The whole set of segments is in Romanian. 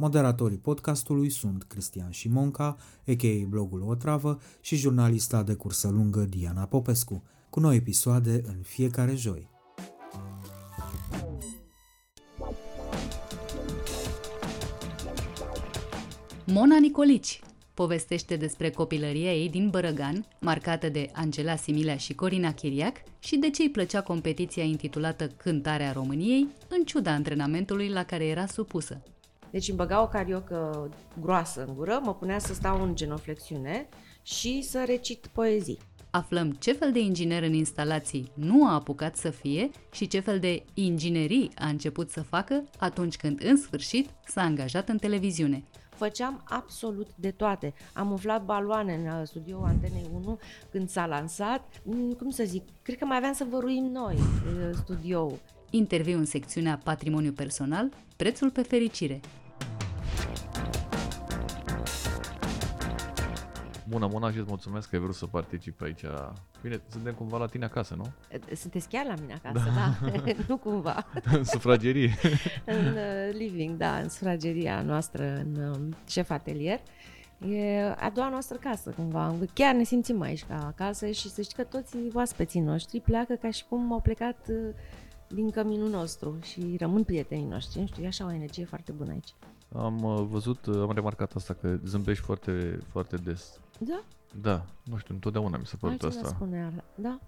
Moderatorii podcastului sunt Cristian Șimonca, a.k.a. blogul Otravă și jurnalista de cursă lungă Diana Popescu, cu noi episoade în fiecare joi. Mona Nicolici povestește despre copilăria ei din Bărăgan, marcată de Angela Similea și Corina Chiriac, și de ce îi plăcea competiția intitulată Cântarea României, în ciuda antrenamentului la care era supusă. Deci îmi băga o cariocă groasă în gură, mă punea să stau în genoflexiune și să recit poezii. Aflăm ce fel de inginer în instalații nu a apucat să fie și ce fel de inginerii a început să facă atunci când, în sfârșit, s-a angajat în televiziune. Făceam absolut de toate. Am umflat baloane în uh, studioul Antenei 1 când s-a lansat. Mm, cum să zic, cred că mai aveam să văruim noi uh, studioul. Interviu în secțiunea Patrimoniu Personal, prețul pe fericire, Bună, Mona, și îți mulțumesc că ai vrut să participi aici. Bine, suntem cumva la tine acasă, nu? Sunteți chiar la mine acasă, da, da. nu cumva. în sufragerie. în uh, living, da, în sufrageria noastră, în uh, șef atelier. E a doua noastră casă, cumva. Chiar ne simțim aici ca acasă și să știi că toți oaspeții noștri pleacă ca și cum au plecat uh, din căminul nostru și rămân prietenii noștri. Nu știu, e așa o energie foarte bună aici. Am uh, văzut, uh, am remarcat asta, că zâmbești foarte, foarte des. Da? Da, nu știu, întotdeauna mi s-a părut Altceva asta. spune da.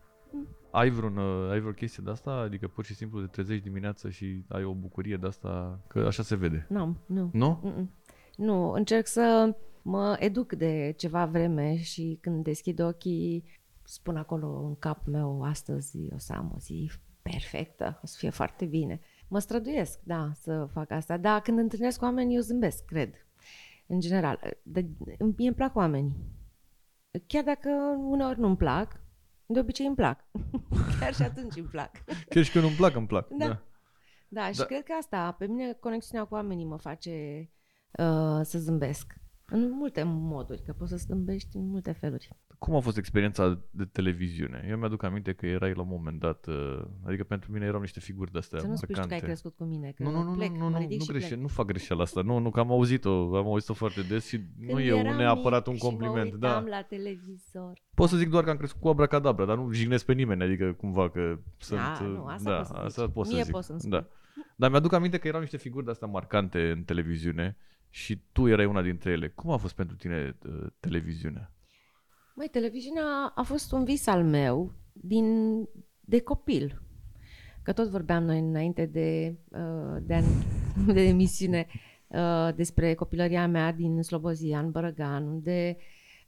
Ai vreun, uh, ai vreo chestie de asta? Adică pur și simplu te trezești dimineața și ai o bucurie de asta? Că așa se vede. Nu, nu. Nu? Mm-mm. Nu, încerc să mă educ de ceva vreme și când deschid ochii spun acolo în capul meu astăzi o să am o zi perfectă, o să fie foarte bine. Mă străduiesc, da, să fac asta. Dar când întâlnesc oameni, eu zâmbesc, cred. În general. Dar mie îmi plac oamenii. Chiar dacă uneori nu-mi plac, de obicei îmi plac. Chiar și atunci îmi plac. Chiar și când nu-mi plac, îmi plac. Da. Da, da și da. cred că asta, pe mine, conexiunea cu oamenii mă face uh, să zâmbesc. În multe moduri, că poți să zâmbești în multe feluri. Cum a fost experiența de televiziune? Eu mi-aduc aminte că erai la un moment dat, uh, adică pentru mine erau niște figuri de-astea Să nu spui că ai crescut cu mine, că nu, nu, nu, plec, nu, nu, nu, nu, greșe, nu fac greșeala asta. Nu, nu, că am auzit-o, am auzit-o foarte des și Când nu e neapărat un mic compliment. Și mă da. la televizor. Pot să zic doar că am crescut cu abracadabra, dar nu jignesc pe nimeni, adică cumva că sunt... Da, nu, asta da, poți să asta zici. pot să Mie zic. poți să-mi da. Dar mi-aduc aminte că erau niște figuri de-astea marcante în televiziune și tu erai una dintre ele. Cum a fost pentru tine uh, televiziunea? Măi, televiziunea a fost un vis al meu din, de copil. Că tot vorbeam noi înainte de, uh, de, an, de emisiune uh, despre copilăria mea din Slobozia, în Bărăgan, unde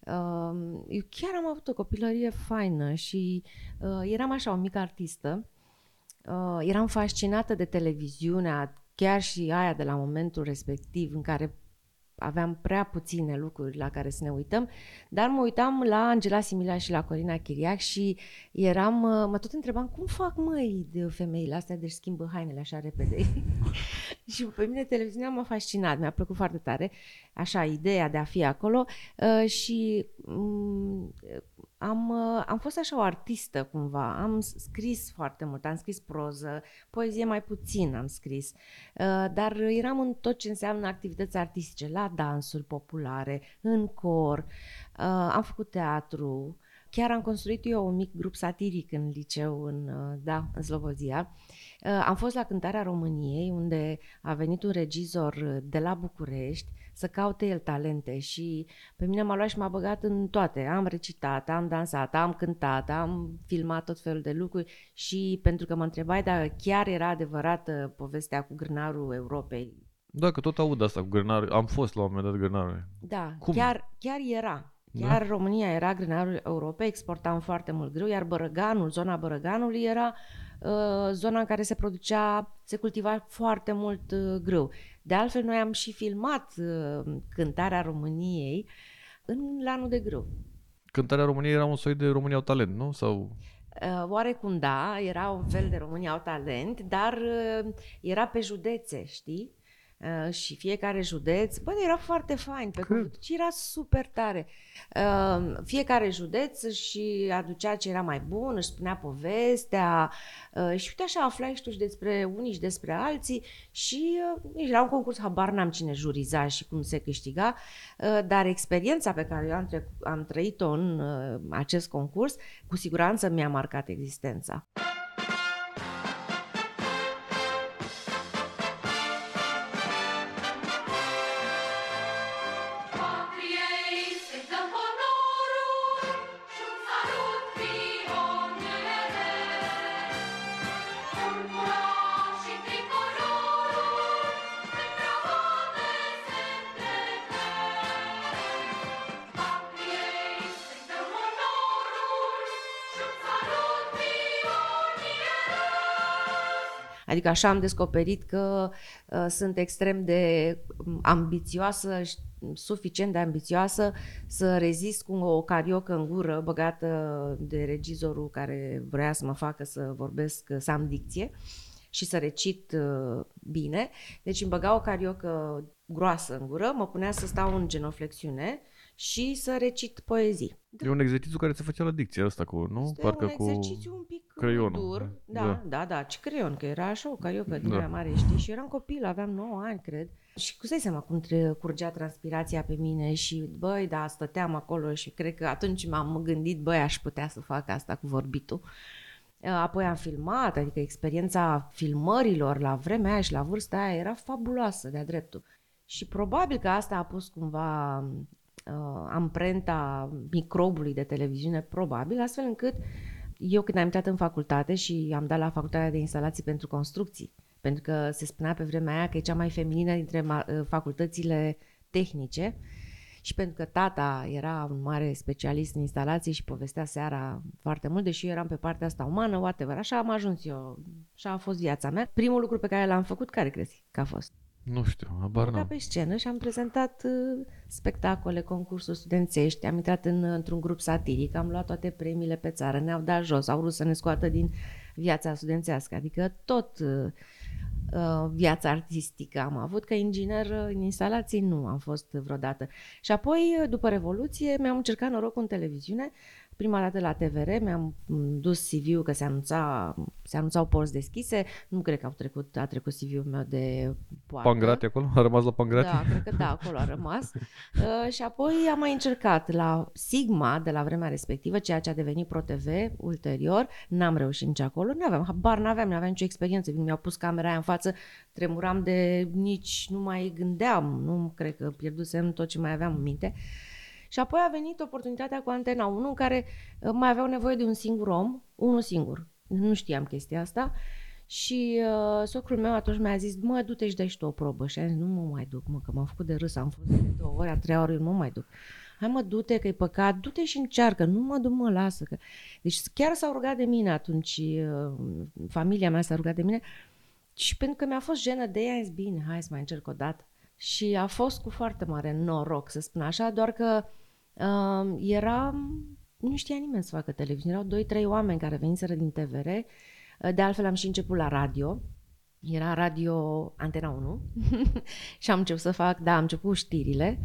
uh, eu chiar am avut o copilărie faină și eram așa o mică artistă. Eram fascinată de televiziunea, chiar și aia de la momentul respectiv în care aveam prea puține lucruri la care să ne uităm, dar mă uitam la Angela Simila și la Corina Chiriac și eram, mă tot întrebam cum fac măi de femeile astea de schimbă hainele așa repede. și pe mine televiziunea m-a fascinat, mi-a plăcut foarte tare, așa, ideea de a fi acolo uh, și um, am, uh, am fost așa o artistă cumva, am scris foarte mult, am scris proză, poezie mai puțin am scris, uh, dar eram în tot ce înseamnă activități artistice, la dansuri populare, în cor, uh, am făcut teatru, chiar am construit eu un mic grup satiric în liceu, în, da, în Slobozia. Am fost la Cântarea României, unde a venit un regizor de la București, să caute el talente și pe mine m-a luat și m-a băgat în toate. Am recitat, am dansat, am cântat, am filmat tot felul de lucruri și pentru că mă întrebai dacă chiar era adevărată povestea cu grânarul Europei. Da, că tot aud asta cu grânare. Am fost la un moment dat grânare. Da, Cum? chiar, chiar era. Chiar da? România era grânarul Europei, exportam foarte mult grâu, iar Bărăganul, zona Bărăganului era uh, zona în care se producea, se cultiva foarte mult uh, grâu. De altfel, noi am și filmat uh, cântarea României în lanul de grâu. Cântarea României era un soi de România au talent, nu? Sau... Uh, oarecum da, era un fel de România au talent, dar uh, era pe județe, știi? Uh, și fiecare județ, bă, era foarte fain, pe cuvânt, și era super tare. Uh, fiecare județ și aducea ce era mai bun, își spunea povestea uh, și uite așa aflai și tu și despre unii și despre alții și uh, era un concurs, habar n-am cine juriza și cum se câștiga, uh, dar experiența pe care eu am, tre- am trăit-o în uh, acest concurs, cu siguranță mi-a marcat existența. Adică așa am descoperit că uh, sunt extrem de um, ambițioasă, și suficient de ambițioasă să rezist cu o cariocă în gură băgată de regizorul care vrea să mă facă să vorbesc, să am dicție și să recit uh, bine. Deci îmi băga o cariocă groasă în gură, mă punea să stau în genoflexiune și să recit poezii. E un exercițiu care se făcea la dicție asta cu, nu? Este Parcă un cu... exercițiu un pic creionul. dur. Da, Da. da, da, da, ce creion, că era așa o cariocă din Da. aia mare, știi? Și eram copil, aveam 9 ani, cred. Și cu dai seama cum tre- curgea transpirația pe mine și, băi, da, stăteam acolo și cred că atunci m-am gândit, băi, aș putea să fac asta cu vorbitul. Apoi am filmat, adică experiența filmărilor la vremea aia și la vârsta aia era fabuloasă de-a dreptul. Și probabil că asta a pus cumva uh, amprenta microbului de televiziune, probabil, astfel încât eu când am intrat în facultate și am dat la facultatea de instalații pentru construcții, pentru că se spunea pe vremea aia că e cea mai feminină dintre ma- uh, facultățile tehnice și pentru că tata era un mare specialist în instalații și povestea seara foarte mult, deși eu eram pe partea asta umană, whatever, așa am ajuns eu, așa a fost viața mea. Primul lucru pe care l-am făcut, care crezi că a fost? Nu știu, habar Am n-am. pe scenă și am prezentat uh, spectacole, concursuri studențești, am intrat în, într-un grup satiric, am luat toate premiile pe țară, ne-au dat jos, au vrut să ne scoată din viața studențească, adică tot uh, uh, viața artistică am avut, că inginer uh, în instalații nu am fost vreodată. Și apoi, uh, după Revoluție, mi-am încercat norocul în televiziune, prima dată la TVR, mi-am m, dus CV-ul că se, anunța, se anunțau porți deschise, nu cred că au trecut, a trecut CV-ul meu de poartă. Pangrate acolo? A rămas la Pangrate? Da, cred că da, acolo a rămas. Uh, și apoi am mai încercat la Sigma de la vremea respectivă, ceea ce a devenit ProTV ulterior. N-am reușit nici acolo, nu aveam, habar n-aveam, nu aveam nicio experiență. Când mi-au pus camera aia în față, tremuram de nici, nu mai gândeam, nu cred că pierdusem tot ce mai aveam în minte. Și apoi a venit oportunitatea cu Antena 1 în care uh, mai aveau nevoie de un singur om, unul singur. Nu știam chestia asta. Și uh, socrul meu atunci mi-a zis, mă, du-te și dai și tu o probă. Și am zis, nu mă mai duc, mă, că m-am făcut de râs, am fost de două ori, a treia ori, eu nu mă mai duc. Hai mă, du-te, că e păcat, du-te și încearcă, nu mă duc, mă, lasă. Că... Deci chiar s-au rugat de mine atunci, uh, familia mea s-a rugat de mine și pentru că mi-a fost jenă de ea, am zis, bine, hai să mai încerc o dată. Și a fost cu foarte mare noroc, să spun așa, doar că uh, era, nu știa nimeni să facă televiziune, erau doi, trei oameni care veniseră din TVR, de altfel am și început la radio, era radio Antena 1 și am început să fac, da, am început cu știrile.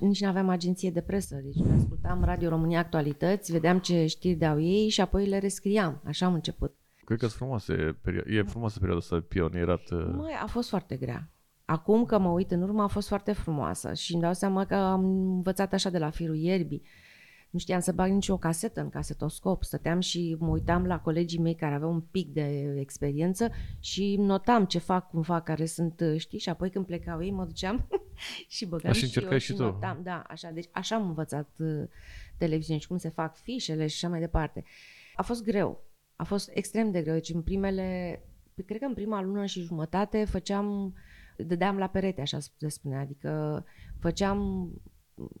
Nici nu aveam agenție de presă, deci noi ascultam Radio România Actualități, vedeam ce știri dau ei și apoi le rescriam. Așa am început. Cred că sunt frumoase perio- e frumoasă perioada asta de pionierat. uh, Măi, a fost foarte grea. Acum că mă uit în urmă, a fost foarte frumoasă și îmi dau seama că am învățat așa de la firul ierbii. Nu știam să bag nici o casetă în casetoscop. Stăteam și mă uitam la colegii mei care aveau un pic de experiență și notam ce fac, cum fac, care sunt, știi, și apoi când plecau ei mă duceam și băgam Așa și încercai eu și tu. notam, da, așa. Deci așa am învățat uh, televiziune și cum se fac fișele și așa mai departe. A fost greu. A fost extrem de greu. Deci în primele, cred că în prima lună și jumătate făceam, dădeam la perete, așa se spune, adică făceam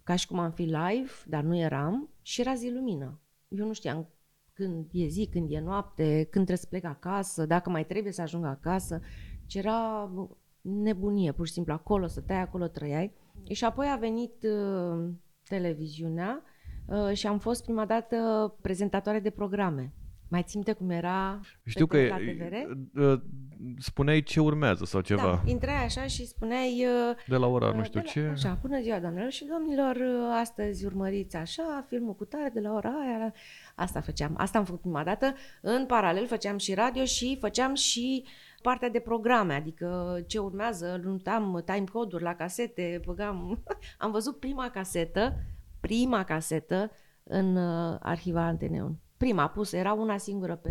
ca și cum am fi live, dar nu eram și era zi lumină. Eu nu știam când e zi, când e noapte, când trebuie să plec acasă, dacă mai trebuie să ajung acasă. Și era nebunie, pur și simplu, acolo să tai, acolo trăiai. Și apoi a venit uh, televiziunea uh, și am fost prima dată prezentatoare de programe. Mai ținte cum era Știu că pe, la TVR? uh, spuneai ce urmează sau ceva. Da, intrai așa și spuneai uh, De la ora nu Uh, știu de la- ce. Așa, bună ziua, doamnelor și domnilor, uh, astăzi urmăriți așa, filmul cu tare de la ora aia. Asta făceam, asta am făcut prima dată. În paralel făceam și radio și făceam și partea de programe, adică ce urmează, notam timecode-uri la casete, băgam... am văzut prima casetă, prima casetă în uh, arhiva Anteneon. Prima pusă, era una singură pe,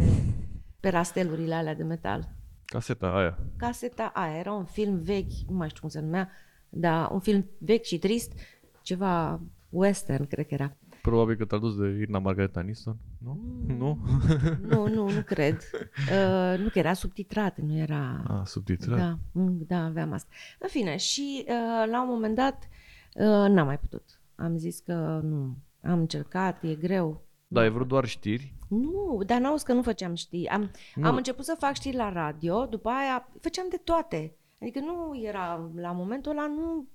pe rastelurile alea de metal Caseta aia. caseta aia. Era un film vechi, nu mai știu cum se numea, dar un film vechi și trist, ceva western, cred că era. Probabil că te-a dus de Irna Margareta Niston, nu? Mm. Nu? Nu, nu, nu cred. Uh, nu că era subtitrat, nu era... A, subtitrat. Da, mm, da, aveam asta. În fine, și uh, la un moment dat uh, n-am mai putut. Am zis că nu, am încercat, e greu. Da, ai vrut doar știri? Nu, dar n-auzi că nu făceam știri. Am, Nu. am început să fac știri la radio, după aia făceam de toate. Adică nu era, la momentul ăla nu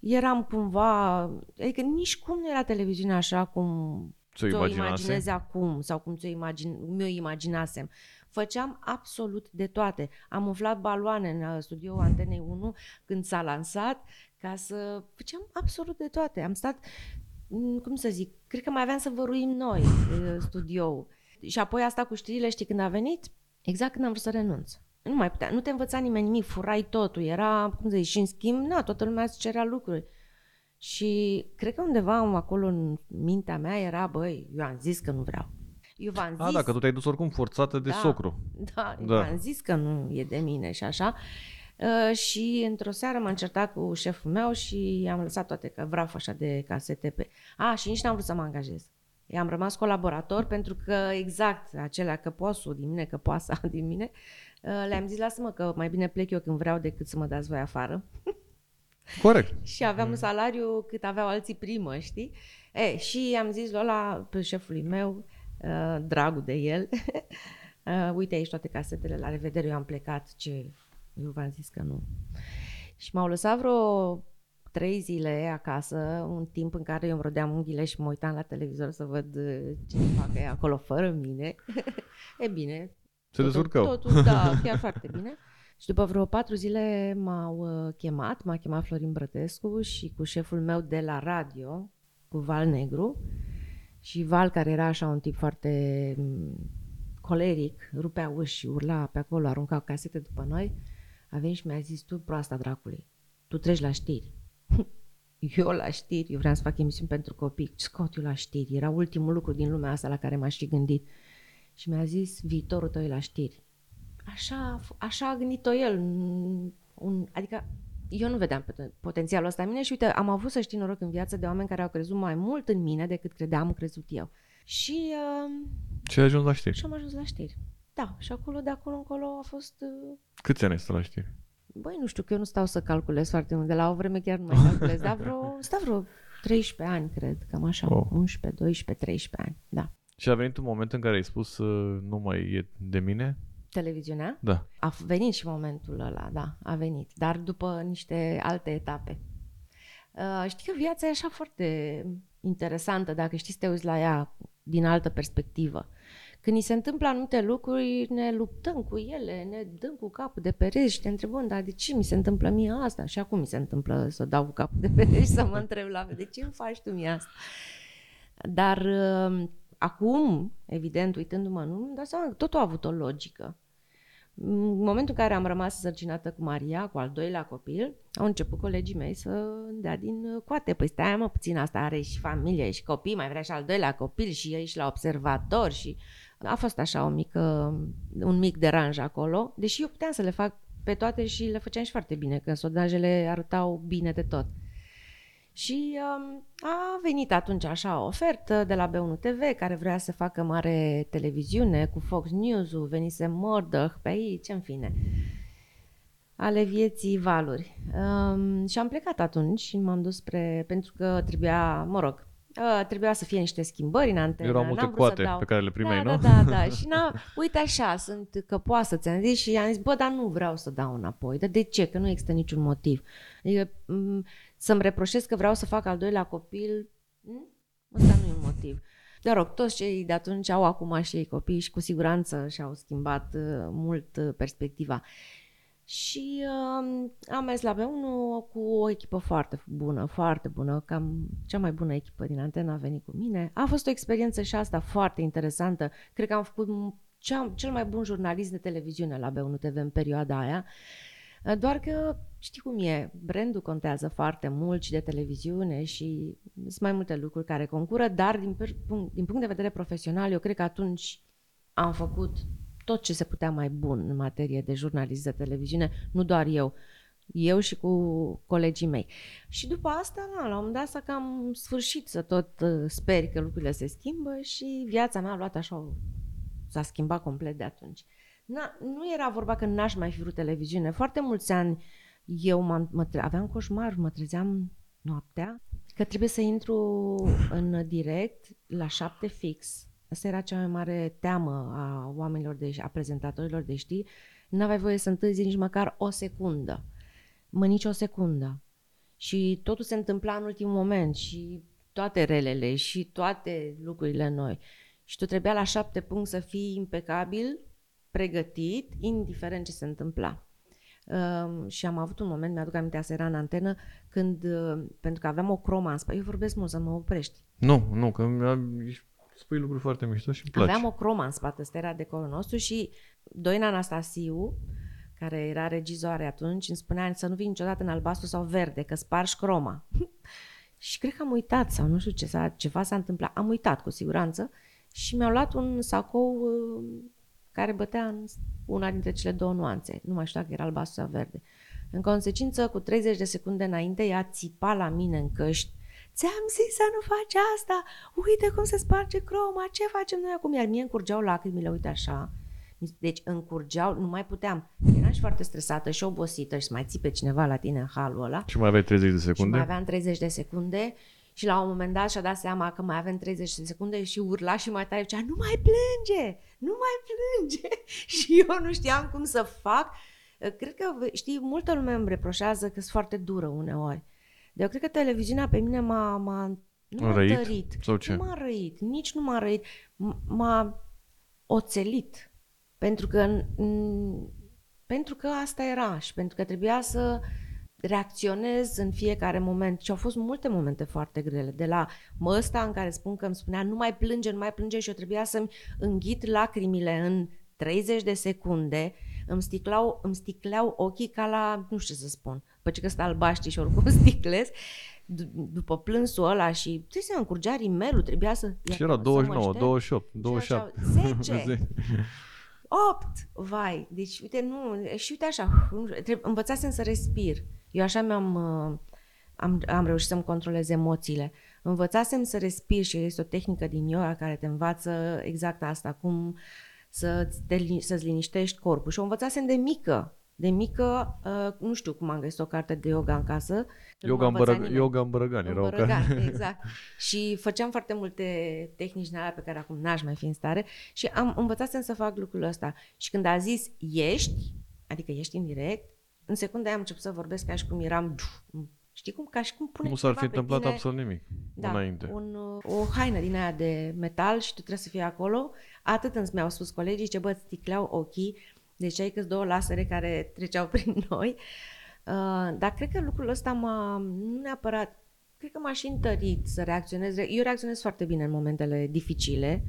eram cumva, adică nici cum nu era televiziunea așa cum Ți-o ți-o imaginase? imaginezi acum sau cum ți-o imagine, mi-o imaginasem. Făceam absolut de toate. Am umflat baloane în uh, studioul Antenei 1 când s-a lansat ca să... Făceam absolut de toate. Am stat, mm, cum să zic, cred că mai aveam să văruim noi uh, studioul. Și apoi asta cu știrile, știi când a venit? Exact când am vrut să renunț. Nu mai putea, nu te învăța nimeni nimic, furai totul, era, cum să zic, și în schimb, na, toată lumea îți cerea lucruri. Și cred că undeva acolo în mintea mea era, băi, eu am zis că nu vreau. Eu v-am zis, A, da, că tu te-ai dus oricum forțată de Da. socru. da, Da. da. v-am zis că nu e de mine și așa. Uh, și într-o seară m-am certat cu șeful meu și am lăsat toate că vreau așa de casete pe... A, și nici n-am vrut să mă angajez. I-am rămas colaborator pentru că exact acelea căposul din mine, căpoasa din mine, uh, le-am zis, lasă-mă că mai bine plec eu când vreau decât să mă dați voi afară. Corect. Și aveam un salariu cât aveau alții primă, știi? E, și am zis lui ăla, pe șefului meu, uh, dragul de el, uh, uite aici toate casetele, la revedere, eu am plecat, ce... Eu v-am zis că nu. Și m-au lăsat vreo trei zile acasă, un timp în care eu îmi rodeam unghiile și mă uitam la televizor să văd uh, ce fac ei acolo fără mine. e bine, Se totul- descurcau. Totul, da, chiar foarte bine. Și după vreo patru zile m-au uh, chemat, m-a chemat Florin Brătescu și cu șeful meu de la radio, cu Val Negru. Și Val, care era așa un tip foarte m, coleric, rupea uși și urla pe acolo, arunca casete după noi, a venit și mi-a zis, tu proasta dracului, tu treci la știri. Eu la știri, eu vreau să fac emisiuni pentru copii, scot eu la știri, era ultimul lucru din lumea asta la care m-aș fi gândit. Și mi-a zis, viitorul tău e la știri. Așa, a f- așa a gândit-o el. un- Un, adică eu nu vedeam poten- potențialul ăsta în mine și uite, am avut să știi noroc în viață de oameni care au crezut mai mult în mine decât credeam crezut eu. Și, uh, Și ai ajuns la știri. și am ajuns la știri. Da, și acolo, de acolo încolo a fost... Uh, Câți ani ai stat la știri? băi, nu știu, că eu nu stau să calculez foarte mult. De la o vreme chiar nu mai calculez, dar vreo, stau vreo 13 ani, cred, cam așa. Oh. 11, 12, 13 ani, da. Și a venit un moment în care ai spus uh, nu mai e de mine? Televiziunea? Da. A f- venit și momentul ăla, da, a venit, dar după niște alte etape. Uh, știi că viața e așa foarte interesantă dacă știi să te uiți la ea din altă perspectivă. Când ni se întâmplă anumite lucruri, ne luptăm cu ele, ne dăm cu capul de pereți și te întrebăm, dar de ce mi se întâmplă mie asta? Și acum mi se întâmplă să dau cu capul de pereți și să mă întreb la de ce îmi faci tu mie asta? Dar uh, acum, evident, uitându-mă, nu îmi dau seama că totul a avut o logică. În momentul în care am rămas sărcinată cu Maria, cu al doilea copil, au început colegii mei să dea din uh, coate. Păi stai mă puțin, asta are și familie și copii, mai vrea și al doilea copil și ești la observator și a fost așa o mică, un mic deranj acolo, deși eu puteam să le fac pe toate și le făceam și foarte bine, că sondajele arătau bine de tot. Și um, a venit atunci așa o ofertă de la B1 TV care vrea să facă mare televiziune cu Fox News-ul, venise Murdoch pe aici, în fine. Ale vieții valuri. Um, și am plecat atunci și m-am dus spre... pentru că trebuia, mă rog, uh, trebuia să fie niște schimbări în antenă. Erau multe n-am vrut să coate dau- pe care le primeai, da, nu? Da, da, da. Și n uite așa, sunt căpoasă, ți-am zis și i-am zis, bă, dar nu vreau să dau înapoi. Dar de ce? Că nu există niciun motiv. Adică m- să-mi reproșez că vreau să fac al doilea copil, m? ăsta nu e un motiv. Dar rog, toți cei de atunci au acum și ei copii și cu siguranță și-au schimbat uh, mult uh, perspectiva. Și uh, am mers la B1 cu o echipă foarte bună, foarte bună, cam cea mai bună echipă din antena a venit cu mine. A fost o experiență și asta foarte interesantă. Cred că am făcut m- cea, cel mai bun jurnalist de televiziune la B1 TV în perioada aia. Uh, Doar că știi cum e, brandul contează foarte mult și de televiziune și sunt mai multe lucruri care concură, dar din, per- punct, din punct de vedere profesional, eu cred că atunci am făcut tot ce se putea mai bun în materie de jurnalist de televiziune, nu doar eu, eu și cu colegii mei. Și după asta, na, la un moment dat s-a cam sfârșit să tot uh, speri că lucrurile se schimbă și viața mea a luat așa, o- s-a schimbat complet de atunci. Na, nu era vorba că n-aș mai fi vrut televiziune. Foarte mulți ani eu m-am, mă, tre- aveam coșmar, mă trezeam noaptea, că trebuie să intru în direct la șapte fix. Asta era cea mai mare teamă a oamenilor, de, a prezentatorilor de știri. N-aveai voie să întârzi nici măcar o secundă. Mă, nici o secundă. Și totul se întâmpla în ultimul moment și toate relele și toate lucrurile noi. Și tu trebuia la șapte punct să fii impecabil, pregătit, indiferent ce se întâmpla. Um, și am avut un moment, mi-aduc aminte, asta era în antenă, când, uh, pentru că aveam o croma în spate, eu vorbesc mult să mă oprești. Nu, nu, că mi-a- ești- spui lucruri foarte mișto și îmi place. Aveam o croma în spate, ăsta era decorul nostru și Doina Anastasiu, care era regizoare atunci, îmi spunea să nu vii niciodată în albastru sau verde, că spargi croma. și cred că am uitat sau nu știu ce s-a, ceva s-a întâmplat. Am uitat cu siguranță și mi-au luat un sacou uh, care bătea în una dintre cele două nuanțe. Nu mai știu dacă era albastru sau verde. În consecință, cu 30 de secunde înainte, ea țipa la mine în căști. Ți-am zis să nu faci asta! Uite cum se sparge croma! Ce facem noi acum? Iar mie încurgeau lacrimile, uite așa. Deci încurgeau, nu mai puteam. Eram și foarte stresată și obosită și să mai țipe cineva la tine în halul ăla. Și mai aveai 30 de Și mai secunde? aveam 30 de secunde și la un moment dat și-a dat seama că mai avem 30 de secunde și urla și mai tare zicea, nu mai plânge, nu mai plânge. și eu nu știam cum să fac. Cred că, știi, multă lume îmi reproșează că sunt foarte dură uneori. Dar eu cred că televiziunea pe mine m-a, m-a nu m-a Răit? întărit. Sau ce? Nu m-a răit, nici nu m-a răit. M- M-a oțelit. Pentru că, m- pentru că asta era și pentru că trebuia să reacționez în fiecare moment. Și au fost multe momente foarte grele. De la mă ăsta în care spun că îmi spunea nu mai plânge, nu mai plânge și eu trebuia să-mi înghit lacrimile în 30 de secunde, îmi sticlau, îmi sticleau ochii ca la, nu știu ce să spun, după ce că sunt albaștri și oricum sticlez, d- după plânsul ăla și trebuie să încurgea rimelul, trebuia să... Și era să mă 29, șterg. 28, Și 27. așa, 10. 8! Vai! Deci, uite, nu... Și uite așa, nu știu, trebuie- învățasem să respir. Eu așa mi-am... uh, Am, am reușit să-mi controlez emoțiile. Învățasem să respir și este o tehnică din yoga care te învață exact asta, cum să te, lini- să-ți liniștești corpul. Și o învățasem de mică. De mică, uh, nu știu cum am găsit o carte de yoga în casă. că nu Yoga m-a în, învățat Bărăg- nimeni. yoga în Bărăgani. În Era o Bărăgan, care... exact. Și făceam foarte multe tehnici din alea pe care acum n-aș mai fi în stare și am învățat să fac lucrul ăsta. Și când a zis ești, adică ești în direct, în secunda aia am început să vorbesc ca și cum eram... Știi cum? Ca și cum pune Nu s-ar cineva fi pe întâmplat tine, absolut nimic da, înainte. Un, uh, o haină din aia de metal și tu trebuie să fii acolo. Atât îmi mi-au spus colegii, ce bă, îți sticleau ochii. Deci ai că două lasere care treceau prin noi. Uh, dar cred că lucrul ăsta m-a, nu neapărat, cred că m-a și întărit să reacționez. Eu reacționez foarte bine în momentele dificile,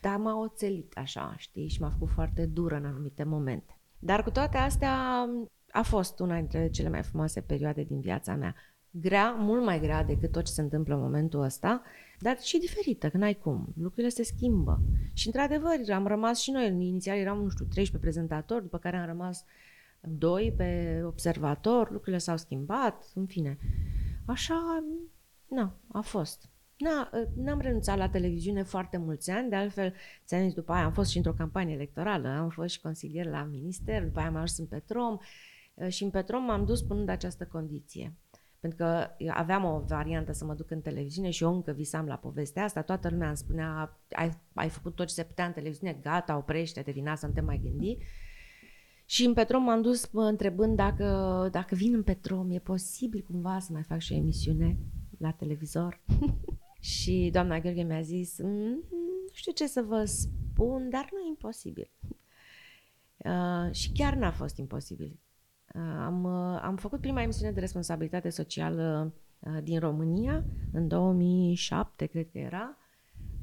dar m-a oțelit așa, știi, și m-a făcut foarte dură în anumite momente. Dar cu toate astea a fost una dintre cele mai frumoase perioade din viața mea. Grea, mult mai grea decât tot ce se întâmplă în momentul ăsta, dar și diferită, că n-ai cum. Lucrurile se schimbă. Și într-adevăr, am rămas și noi, inițial eram, nu știu, 13 prezentatori, după care am rămas doi pe observator, lucrurile s-au schimbat, în fine. Așa, na, a fost. Na, n-am renunțat la televiziune foarte mulți ani, de altfel, ți-am zis, după aia am fost și într-o campanie electorală, am fost și consilier la minister, după aia am ajuns în Petrom uh, și în Petrom m-am dus punând această condiție. Pentru că aveam o variantă să mă duc în televiziune și eu încă visam la povestea asta. Toată lumea îmi spunea, ai, ai făcut tot ce se putea în televiziune, gata, oprește-te din asta, nu te mai gândi. Și în Petrom m-am dus mă, întrebând dacă, dacă vin în Petrom, e posibil cumva să mai fac și o emisiune la televizor? și doamna Gheorghe mi-a zis, "Mm, nu știu ce să vă spun, dar nu e imposibil. Uh, și chiar n-a fost imposibil. Uh, am, uh, am făcut prima emisiune de responsabilitate socială uh, din România în 2007, cred că era,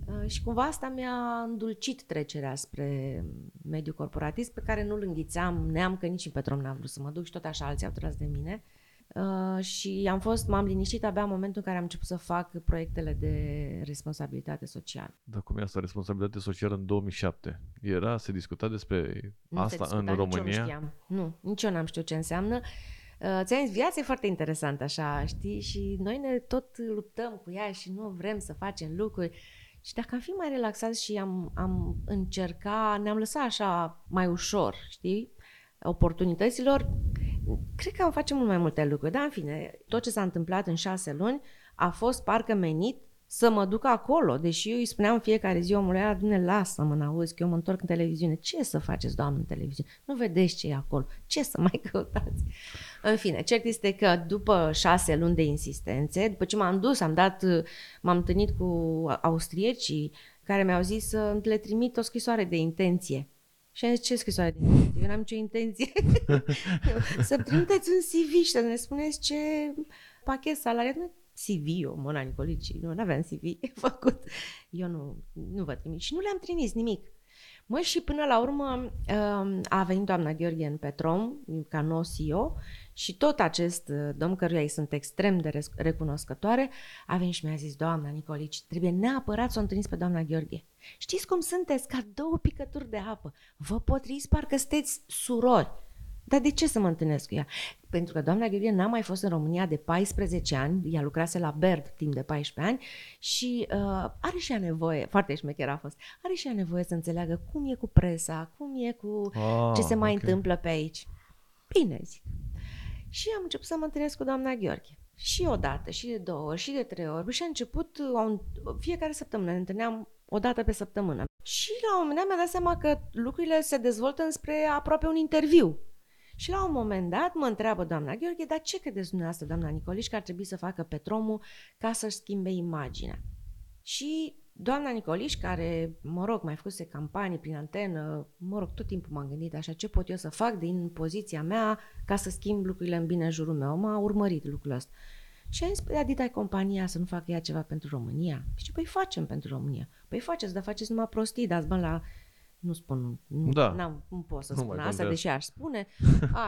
Uh, și cumva asta mi-a îndulcit trecerea spre mediul corporatist pe care nu-l înghițeam, neam că nici în Petrom n-am vrut să mă duc și tot așa alții au tras de mine. Uh, și am fost, m-am liniștit abia în momentul în care am început să fac proiectele de responsabilitate socială. Dar cum e asta, responsabilitate socială în 2007? Era, se discuta despre Nu se asta discuta, în nici eu România? Nu, știam. nu, nici eu n-am știut ce înseamnă. Uh, ți-am zis, viața e foarte interesantă așa, știi? Și noi ne tot luptăm cu ea și nu vrem să facem lucruri. Și dacă am fi mai relaxați și am, am încerca, ne-am lăsat așa mai ușor, știi? Oportunităților, cred că am face mult mai multe lucruri. Dar, în fine, tot ce s-a întâmplat în șase luni a fost parcă menit să mă duc acolo, deși eu îi spuneam în fiecare zi omului ăla, Doamne, lasă-mă, n-auzi, că eu mă întorc în televiziune. Ce să faceți, Doamne, în televiziune? Nu vedeți ce e acolo. Ce să mai căutați? În fine, cert este că după șase luni de insistențe, după ce m-am dus, am dat, m-am întâlnit cu austriecii care mi-au zis să le trimit o scrisoare de intenție. Și am zis, ce scrisoare de intenție? Eu n-am nicio intenție. să trimiteți un CV și să ne spuneți ce pachet salariat. Nu, CV, eu, Mona Nicolici, nu aveam CV făcut. Eu nu, nu vă trimit. Și nu le-am trimis nimic. Mă, și până la urmă um, a venit doamna Gheorghe în Petrom, ca nou CEO, și tot acest uh, domn căruia îi sunt extrem de res- recunoscătoare, a venit și mi-a zis, doamna Nicolici, trebuie neapărat să o întâlniți pe doamna Gheorghe. Știți cum sunteți? Ca două picături de apă. Vă potriți, parcă sunteți surori. Dar de ce să mă întâlnesc cu ea? Pentru că doamna Gheorghe n-a mai fost în România de 14 ani, ea lucrase la Baird timp de 14 ani și uh, are și ea nevoie, foarte șmecher a fost, are și ea nevoie să înțeleagă cum e cu presa, cum e cu Ah, ce se mai ok. întâmplă pe aici. Bine, zic. Și am început să mă întâlnesc cu doamna Gheorghe. Și o dată, și de două ori, și de trei ori. Și a început, uh, au- fiecare săptămână, ne întâlneam o dată pe săptămână. Și la un moment dat mi-a dat seama că lucrurile se dezvoltă înspre aproape un interviu. Și la un moment dat mă întreabă doamna Gheorghe, dar ce credeți dumneavoastră, doamna Nicolici, că ar trebui să facă Petromul ca să-și schimbe imaginea? Și doamna Nicolici, care, mă rog, mai făcuse campanii prin antenă, mă rog, tot timpul m-am gândit așa, ce pot eu să fac din poziția mea ca să schimb lucrurile în bine în jurul meu. M-a urmărit lucrul ăsta. Și am zis, păi, Adita, ai compania să nu facă ea ceva pentru România? Și păi facem pentru România. Păi faceți, dar faceți numai prostii, dați bani la... Nu spun, nu, Da. n-am, nu pot să Nu spun mai asta, contează. deși aș spune.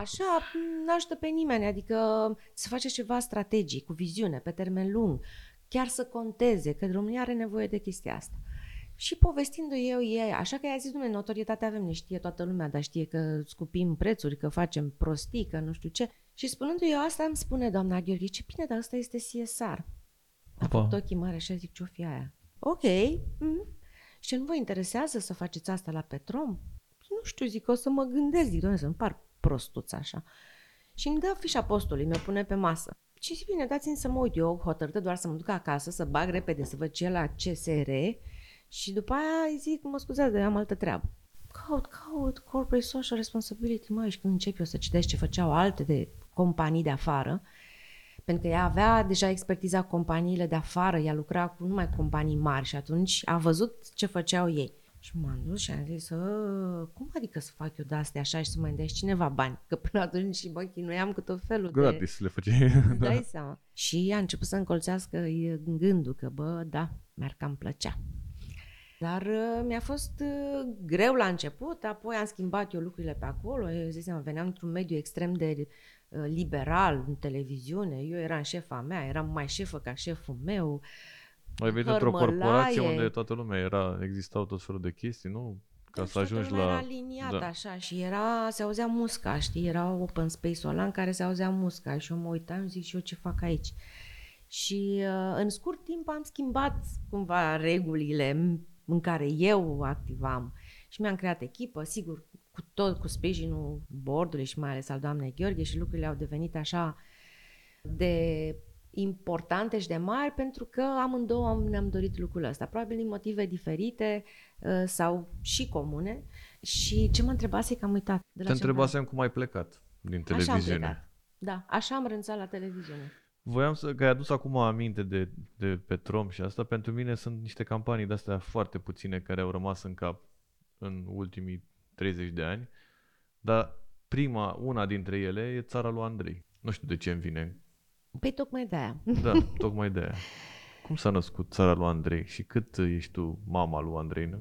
Așa, nu ajută pe nimeni, adică să faceți ceva strategic, cu viziune, pe termen lung, chiar să conteze, că România are nevoie de chestia asta. Și povestindu-i eu ei, așa că i-a zis, dumne, notorietate avem, ne știe toată lumea, dar știe că scupim prețuri, că facem prostii, că nu știu ce. Și spunându-i eu asta, îmi spune doamna Gheorghe, ce bine, dar asta este CSR. A Opa. făcut ochii mari așa, zic, ce-o fi aia? Ok. Mm. Și nu vă interesează să faceți asta la Petrom? Nu știu, zic, o să mă gândesc, zic, doamne, să nu par prostuț așa. Și îmi dă fișa postului, mi-o pune pe masă. Și zic, bine, dați-mi să mă uit eu, hotărâtă doar să mă duc acasă, să bag repede, să văd ce e la CSR și după aia îi zic, mă scuzați, dar eu am altă treabă. Caut, caut, corporate social responsibility, mă, și când încep eu să citesc ce făceau alte de companii de afară, pentru că ea avea deja expertiza cu companiile de afară, ea lucra cu numai cu companii mari și atunci a văzut ce făceau ei. Și m-am dus și am zis, "Ă, cum adică să fac eu de astea așa și să mă îndesc cineva bani? Că până atunci mă chinuiam cu tot felul de... Gratis le făceai. Îți dai seama. Și a început să încolțească e, gândul că, bă, da, mi-ar cam plăcea. Dar uh, mi-a fost uh, greu la început, apoi am schimbat eu lucrurile pe acolo. Eu zic, seama, veneam într-un mediu extrem de uh, liberal în televiziune. Eu eram șefa mea, eram mai șefă ca șeful meu. Ai venit într-o Hărmălaie. corporație unde toată lumea era, existau tot felul de chestii, nu? ca și să toată ajungi lumea la... era aliniat da. așa și era, se auzea musca, știi, era open space-ul ăla în care se auzea musca și eu mă uitam, zic și eu ce fac aici. Și uh, în scurt timp am schimbat cumva regulile în- în care eu activam și mi-am creat echipă, sigur, cu tot cu sprijinul bordului și mai ales al doamnei Gheorghe și lucrurile au devenit așa de importante și de mari pentru că amândouă am- ne-am dorit lucrul ăsta. Probabil din motive diferite uh, sau și comune. Și ce mă întrebase că am uitat. De la Te ce am întrebasem cum ai plecat din Așa am televiziune. plecat. Da, așa am renunțat la televiziune. Voiam să, că ai adus acum aminte de, de Petrom și asta, pentru mine sunt niște campanii de-astea foarte puține care au rămas în cap în ultimii 30 de ani, dar prima, una dintre ele e Țara lui Andrei. Nu știu de ce îmi vine. Păi tocmai de aia. Da, tocmai de aia. Cum s-a născut Țara lui Andrei și cât ești tu mama lui Andrei? Nu?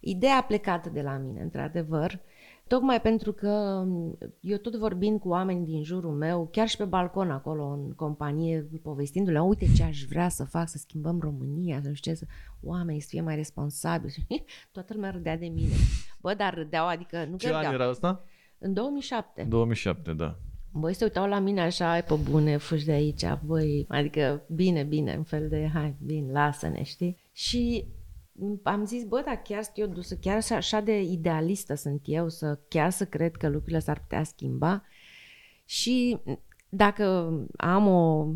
Ideea a plecat de la mine, într-adevăr, tocmai pentru că m, eu tot vorbind cu oameni din jurul meu, chiar și pe balcon acolo, în companie, povestindu-le, uite ce aș vrea să fac, să schimbăm România, să nu știu ce, să... oamenii să fie mai responsabili. Toată lumea râdea de mine. Bă, dar râdeau, adică nu Ce că an râdeau. era asta? În 2007. 2007, da. Băi, se uitau la mine așa, ai pe bune, fugi de aici, băi, adică bine, bine, un fel de, hai, bine, lasă-ne, știi? Și am zis, bă, dar chiar sunt eu dusă, chiar așa, așa de idealistă sunt eu, să chiar să cred că lucrurile s-ar putea schimba. Și dacă am o,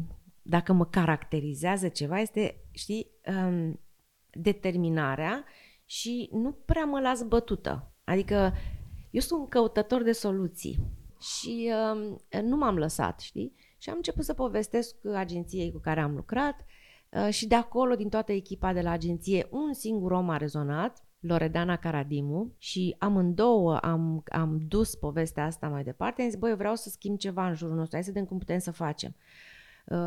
dacă mă caracterizează ceva, este, știi, um, determinarea și nu prea mă las bătută. Adică eu sunt un căutător de soluții și um, nu m-am lăsat, știi? Și am început să povestesc agenției cu care am lucrat uh, și de acolo, din toată echipa de la agenție, un singur om a rezonat, Loredana Caradimu și amândouă am, am dus povestea asta mai departe. Am zis, băi, eu vreau să schimb ceva în jurul nostru, hai să vedem cum putem să facem. Uh,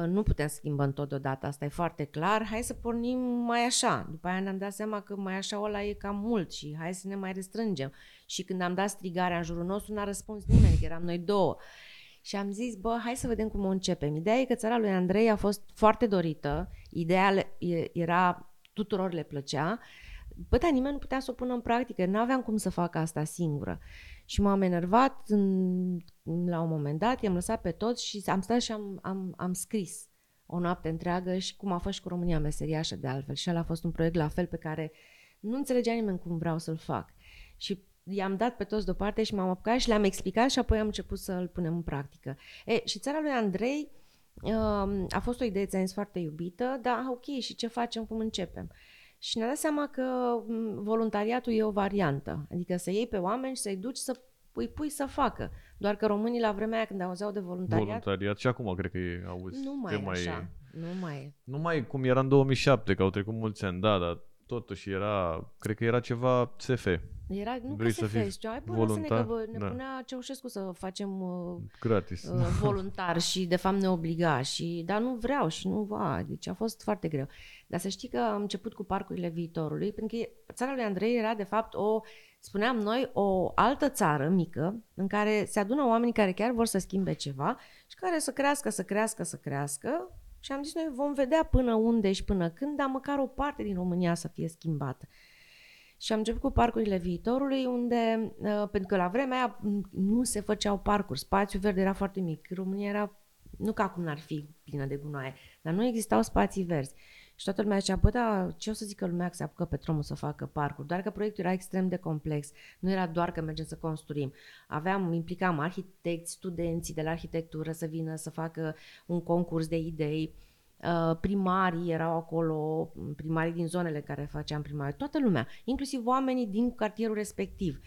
nu putem să schimbăm tot deodată, asta e foarte clar, hai să pornim mai așa. După aia ne-am dat seama că mai așa ăla e cam mult și hai să ne mai restrângem. Și când am dat strigarea în jurul nostru, n-a răspuns nimeni, că eram noi două. Și am zis, bă, hai să vedem cum o începem. Ideea e că țara lui Andrei a fost foarte dorită, ideea le- e- era, tuturor le plăcea, bă, dar nimeni nu putea să o pună în practică, nu aveam cum să fac asta singură. Și m-am enervat în, la un moment dat, i-am lăsat pe toți și am stat și am, am, am scris o noapte întreagă și cum a fost și cu România meseriașă de altfel. Și ăla a fost un proiect la fel pe care nu înțelegea nimeni cum vreau să-l fac. Și i-am dat pe toți deoparte și m-am apucat și le-am explicat și apoi am început să-l punem în practică. E, și țara lui Andrei um, a fost o idee, ți-am zis, foarte iubită, dar ok, și ce facem, cum începem? Și ne-a dat seama că m, voluntariatul e o variantă, adică să iei pe oameni și să-i duci să îi pui să facă. Doar că românii la vremea aia când auzeau de voluntariat, Voluntariat și acum cred că e, auzi. nu mai că e așa. Nu mai e. Nu mai e cum era în 2007, că au trecut mulți ani, da, dar totuși era, cred că era ceva SF, Era, nu Vrei că să se fii fezi, hai bă, lasă-ne că voluntar? vă, ne Da. punea Ceaușescu să facem uh, gratis. uh, voluntar și de fapt ne obliga și dar nu vreau și nu va, deci a fost foarte greu. Dar să știi că am început cu parcurile viitorului, pentru că țara lui Andrei era de fapt o, spuneam noi, o altă țară mică în care se adună oamenii care chiar vor să schimbe ceva și care să crească, să crească, să crească și am zis noi vom vedea până unde și până când, dar măcar o parte din România să fie schimbată. Și am început cu parcurile viitorului, unde, uh, pentru că la vremea aia m, nu se făceau parcuri, spațiul verde era foarte mic. România era, nu ca acum n-ar fi plină de gunoaie, dar nu existau spații verzi. Și toată lumea zicea, bă, da, ce o să zică lumea că se apucă pe drumul să facă parcuri? Doar că proiectul era extrem de complex. Nu era doar că mergem să construim. Aveam, implicam arhitecți, studenții de la arhitectură să vină să facă un concurs de idei, Uh, primarii erau acolo, primarii din zonele în care făceam primari, toată lumea, inclusiv oamenii din cartierul respectiv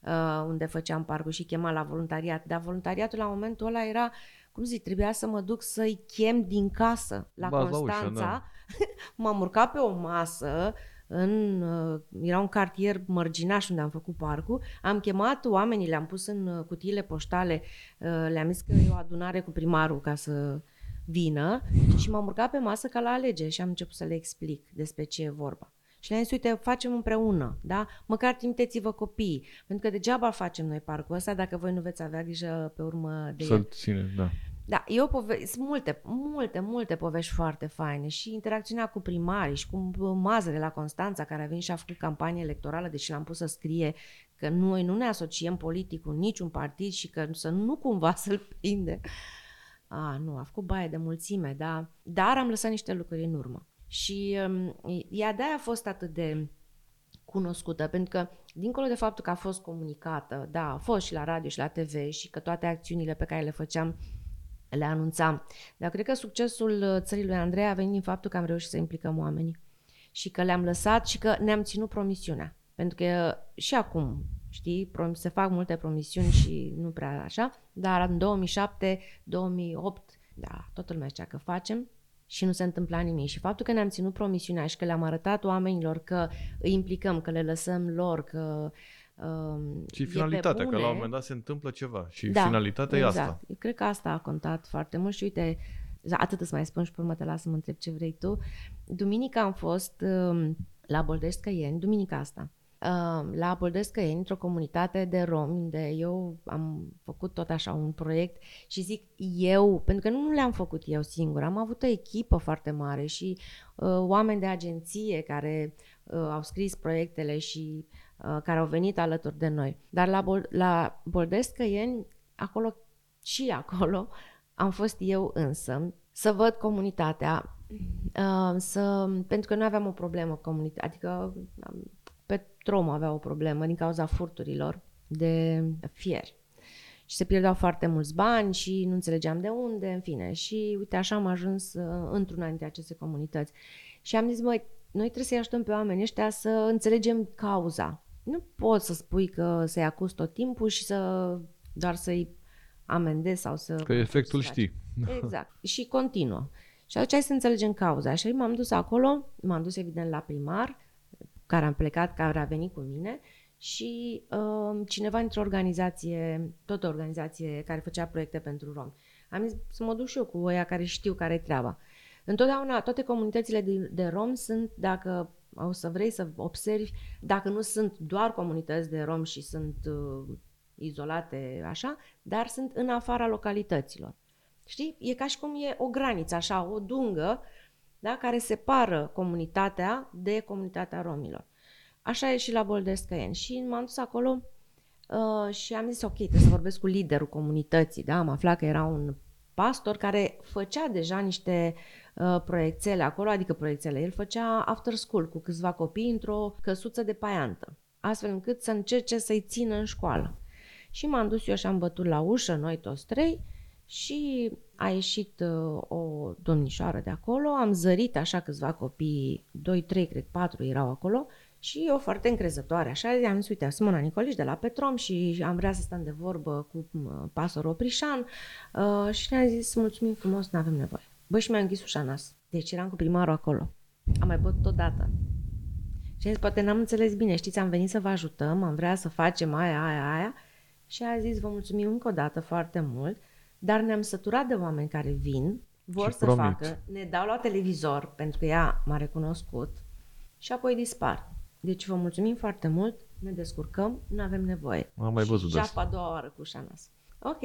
uh, unde făceam parcul și chema la voluntariat. Dar voluntariatul la momentul ăla era, cum zic, trebuia să mă duc să-i chem din casă la Baza la ușă, Constanța. da. M-am urcat pe o masă în, uh, era un cartier mărginaș unde am făcut parcul, am chemat oamenii, le-am pus în uh, cutiile poștale, uh, le-am zis că e o adunare cu primarul ca să vină și m-am urcat pe masă ca la alegeri și am început să le explic despre ce e vorba. Și le-am zis, uite, facem împreună, da? Măcar trimiteți-vă copiii, pentru că degeaba facem noi parcul ăsta dacă voi nu veți avea grijă pe urmă de el. Să-l ține, da. Da, eu pove- sunt multe, multe, multe povești foarte faine și interacțiunea cu primarii și cu Mazăre la Constanța, care a venit și a făcut campanie electorală, deși l-am pus să scrie că noi nu ne asociem politic cu niciun partid și că să nu cumva să-l prinde. A, nu, a făcut baie de mulțime, da. Dar am lăsat niște lucruri în urmă. Și um, ea de-aia a fost atât de cunoscută, pentru că, dincolo de faptul că a fost comunicată, da, a fost și la radio și la TV și că toate acțiunile pe care le făceam le anunțam. Dar cred că succesul uh, țării lui Andrei a venit din faptul că am reușit să implicăm oamenii și că le-am lăsat și că ne-am ținut promisiunea. Pentru că și acum, știi, prom- se fac multe promisiuni și nu prea așa, dar în 2007, 2008, da, toată lumea știa că facem și nu se întâmpla nimic. Și faptul că ne-am ținut promisiunea și că le-am arătat oamenilor că îi implicăm, că le lăsăm lor, că um, Și e pe finalitatea, că la un bune, moment dat se întâmplă ceva. Și da, finalitatea exact. e asta. Eu cred că asta a contat foarte mult și uite, atât îți mai spun și pe urmă te las să mă întreb ce vrei tu. Duminica am fost um, la Boldești Căieni, duminica asta, um, la Boldești Căieni, într-o comunitate de romi, unde eu am făcut tot așa un proiect și zic eu, pentru că nu, nu le-am făcut eu singur, am avut o echipă foarte mare și uh, oameni de agenție care uh, au scris proiectele și uh, care au venit alături de noi. Dar la, Bol- la Boldesc Căieni, acolo și acolo am fost eu însă să văd comunitatea, uh, să, pentru că noi aveam o problemă comunitate, adică um, Petrom avea o problemă din cauza furturilor de fier. Și se pierdeau foarte mulți bani și nu înțelegeam de unde, în fine. Și uite, așa am ajuns uh, într-una dintre aceste comunități. Și am zis, măi, noi trebuie să-i ajutăm pe oamenii ăștia să înțelegem cauza. Nu poți să spui că să-i acuz tot timpul și să doar să-i amendezi sau să... Că efectul să faci. știi. Exact. Și continuă. Și atunci hai să înțelegem cauza. Și m-am dus acolo, m-am dus evident la primar, care am plecat, care a venit cu mine și uh, cineva dintr-o organizație, tot o organizație care făcea proiecte pentru romi. Am zis să mă duc și eu cu oia care știu care e treaba. Întotdeauna toate comunitățile de, de romi sunt, dacă o să vrei să observi, dacă nu sunt doar comunități de romi și sunt uh, izolate așa, dar sunt în afara localităților. Știi? E ca și cum e o graniță, așa, o dungă, da? care separă comunitatea de comunitatea romilor. Așa e și la Boldescăieni. Și m-am dus acolo uh, și am zis, ok, trebuie să vorbesc cu liderul comunității. Da? Am aflat că era un pastor care făcea deja niște uh, proiectele acolo, adică proiectele. El făcea after school cu câțiva copii într-o căsuță de paiantă, astfel încât să încerce să-i țină în școală. Și m-am dus eu și am bătut la ușă, noi toți trei, și a ieșit uh, o domnișoară de acolo, am zărit așa câțiva copii, 2, 3, cred, 4 erau acolo, și eu foarte încrezătoare, așa, am zis, uite, Simona Nicolici de la Petrom și am vrea să stăm de vorbă cu uh, pastorul Oprișan uh, și ne-a zis, mulțumim frumos, nu avem nevoie. Bă, și mi-a închis ușa în nas. Deci eram cu primarul acolo. Am mai bătut odată. Și a zis, poate n-am înțeles bine, știți, am venit să vă ajutăm, am vrea să facem aia, aia, aia. Și a zis, vă mulțumim încă o dată foarte mult, dar ne-am săturat de oameni care vin, vor Și să promit. facă, ne dau la televizor, pentru că ea m-a recunoscut, și apoi dispar. Deci vă mulțumim foarte mult, ne descurcăm, nu avem nevoie. Am mai văzut și asta. a doua oară cu ușa în nas. Ok,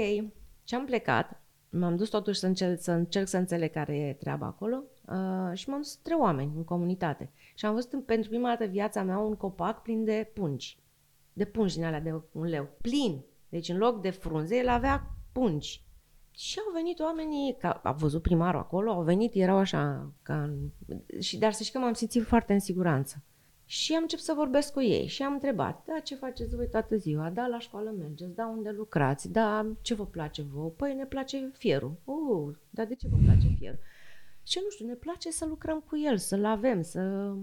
și am plecat, m-am dus totuși să încerc să, încerc să înțeleg care e treaba acolo uh, și m-am dus între oameni în comunitate. Și am văzut în- pentru prima dată în viața mea un copac plin de pungi. De pungi din alea de un leu. Plin. Deci în loc de frunze, el avea pungi. Și au venit oamenii, că a văzut primarul acolo, au venit, erau așa, ca în... și, dar să știi că m-am simțit foarte în siguranță. Și am început să vorbesc cu ei și am întrebat, da, ce faceți voi toată ziua? Da, la școală mergeți, da, unde lucrați? Da, ce vă place vouă? Păi ne place fierul. Uh, dar de ce vă place fierul? Și nu știu, ne place să lucrăm cu el, să-l avem, să...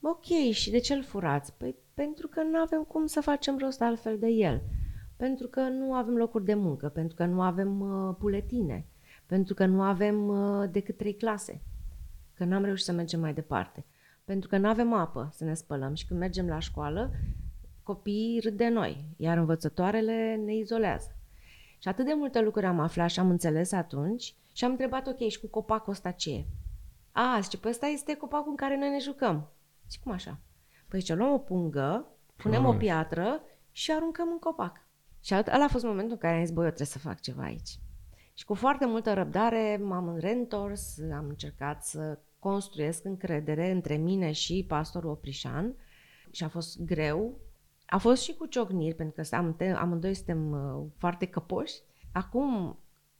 Ok, și de ce îl furați? Păi pentru că nu avem cum să facem rost altfel de el. Pentru că nu avem locuri de muncă, pentru că nu avem uh, buletine, pentru că nu avem uh, decât trei clase, că n-am reușit să mergem mai departe, pentru că nu avem apă să ne spălăm și când mergem la școală, copiii râd de noi, iar învățătoarele ne izolează. Și atât de multe lucruri am aflat și am înțeles atunci și am întrebat, ok, și cu copacul ăsta ce e? A, zice, păi ăsta este copacul în care noi ne jucăm. Și cum așa? Păi ce luăm o pungă, punem o Doamne. piatră și aruncăm în copac. Și at- ăla a fost momentul în care am zis, băi, eu trebuie să fac ceva aici. Și cu foarte multă răbdare m-am reîntors, am încercat să construiesc încredere între mine și pastorul Oprișan și a fost greu. A fost și cu ciocniri, pentru că am, amândoi suntem uh, foarte căpoși. Acum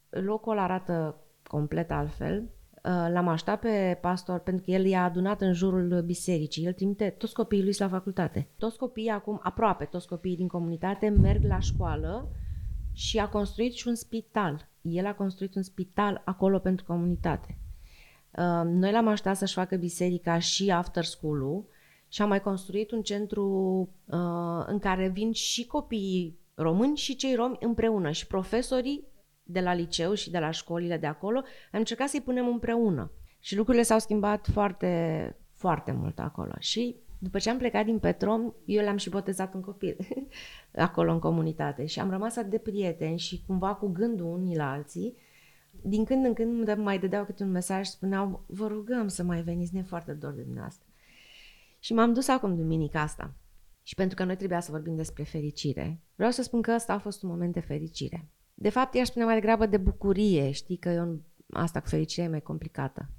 locul ăla arată complet altfel. Uh, L-am așteptat pe pastor pentru că el i-a adunat în jurul bisericii. El trimite toți copiii lui la facultate. Toți copiii acum, aproape toți copiii din comunitate, merg la școală și a construit și un spital. El a construit un spital acolo pentru comunitate. Uh, Noi l-am așteptat să-și facă biserica și after school-ul și am mai construit un centru uh, în care vin și copiii români și cei romi împreună și profesorii de la liceu și de la școlile de acolo, am încercat să-i punem împreună. Și lucrurile s-au schimbat foarte, foarte mult acolo. Și după ce am plecat din Petrom, eu l-am și botezat un copil acolo în comunitate și am rămas atât de prieteni și cumva cu gândul unii la alții. Din când în când îmi mai dădeau câte un mesaj și spuneau, vă rugăm să mai veniți, ne e foarte dor de dumneavoastră. Și m-am dus acum duminica asta. Și pentru că noi trebuia să vorbim despre fericire, vreau să spun că ăsta a fost un moment de fericire. De fapt, i-aș spune mai degrabă de bucurie. Știi că eu, asta cu fericirea e mai complicată.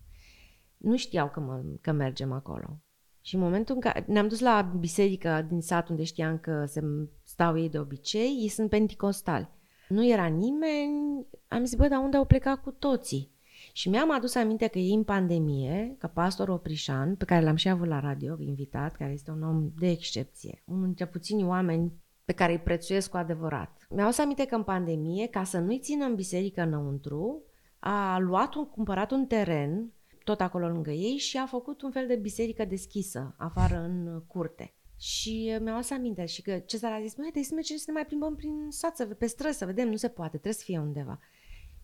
Nu știau că, mă, că mergem acolo. Și în momentul în care ne-am dus la biserică din sat unde știam că se stau ei de obicei, ei sunt penticostali. Nu era nimeni, am zis, bă, dar unde au plecat cu toții? Și mi-am adus aminte că ei în pandemie, ca pastor Oprișan, pe care l-am și avut la radio, invitat, care este un om de excepție, unul dintre puținii oameni pe care îi prețuiesc cu adevărat. Mi-au adus aminte că în pandemie, ca să nu-i țină în biserică înăuntru, a luat un, cumpărat un teren, tot acolo lângă ei, și a făcut un fel de biserică deschisă, afară în curte. Și mi-au adus aminte și că Cezar a zis, măi, trebuie să mergem să ne mai plimbăm prin sat, să, pe străzi, să vedem, nu se poate, trebuie să fie undeva.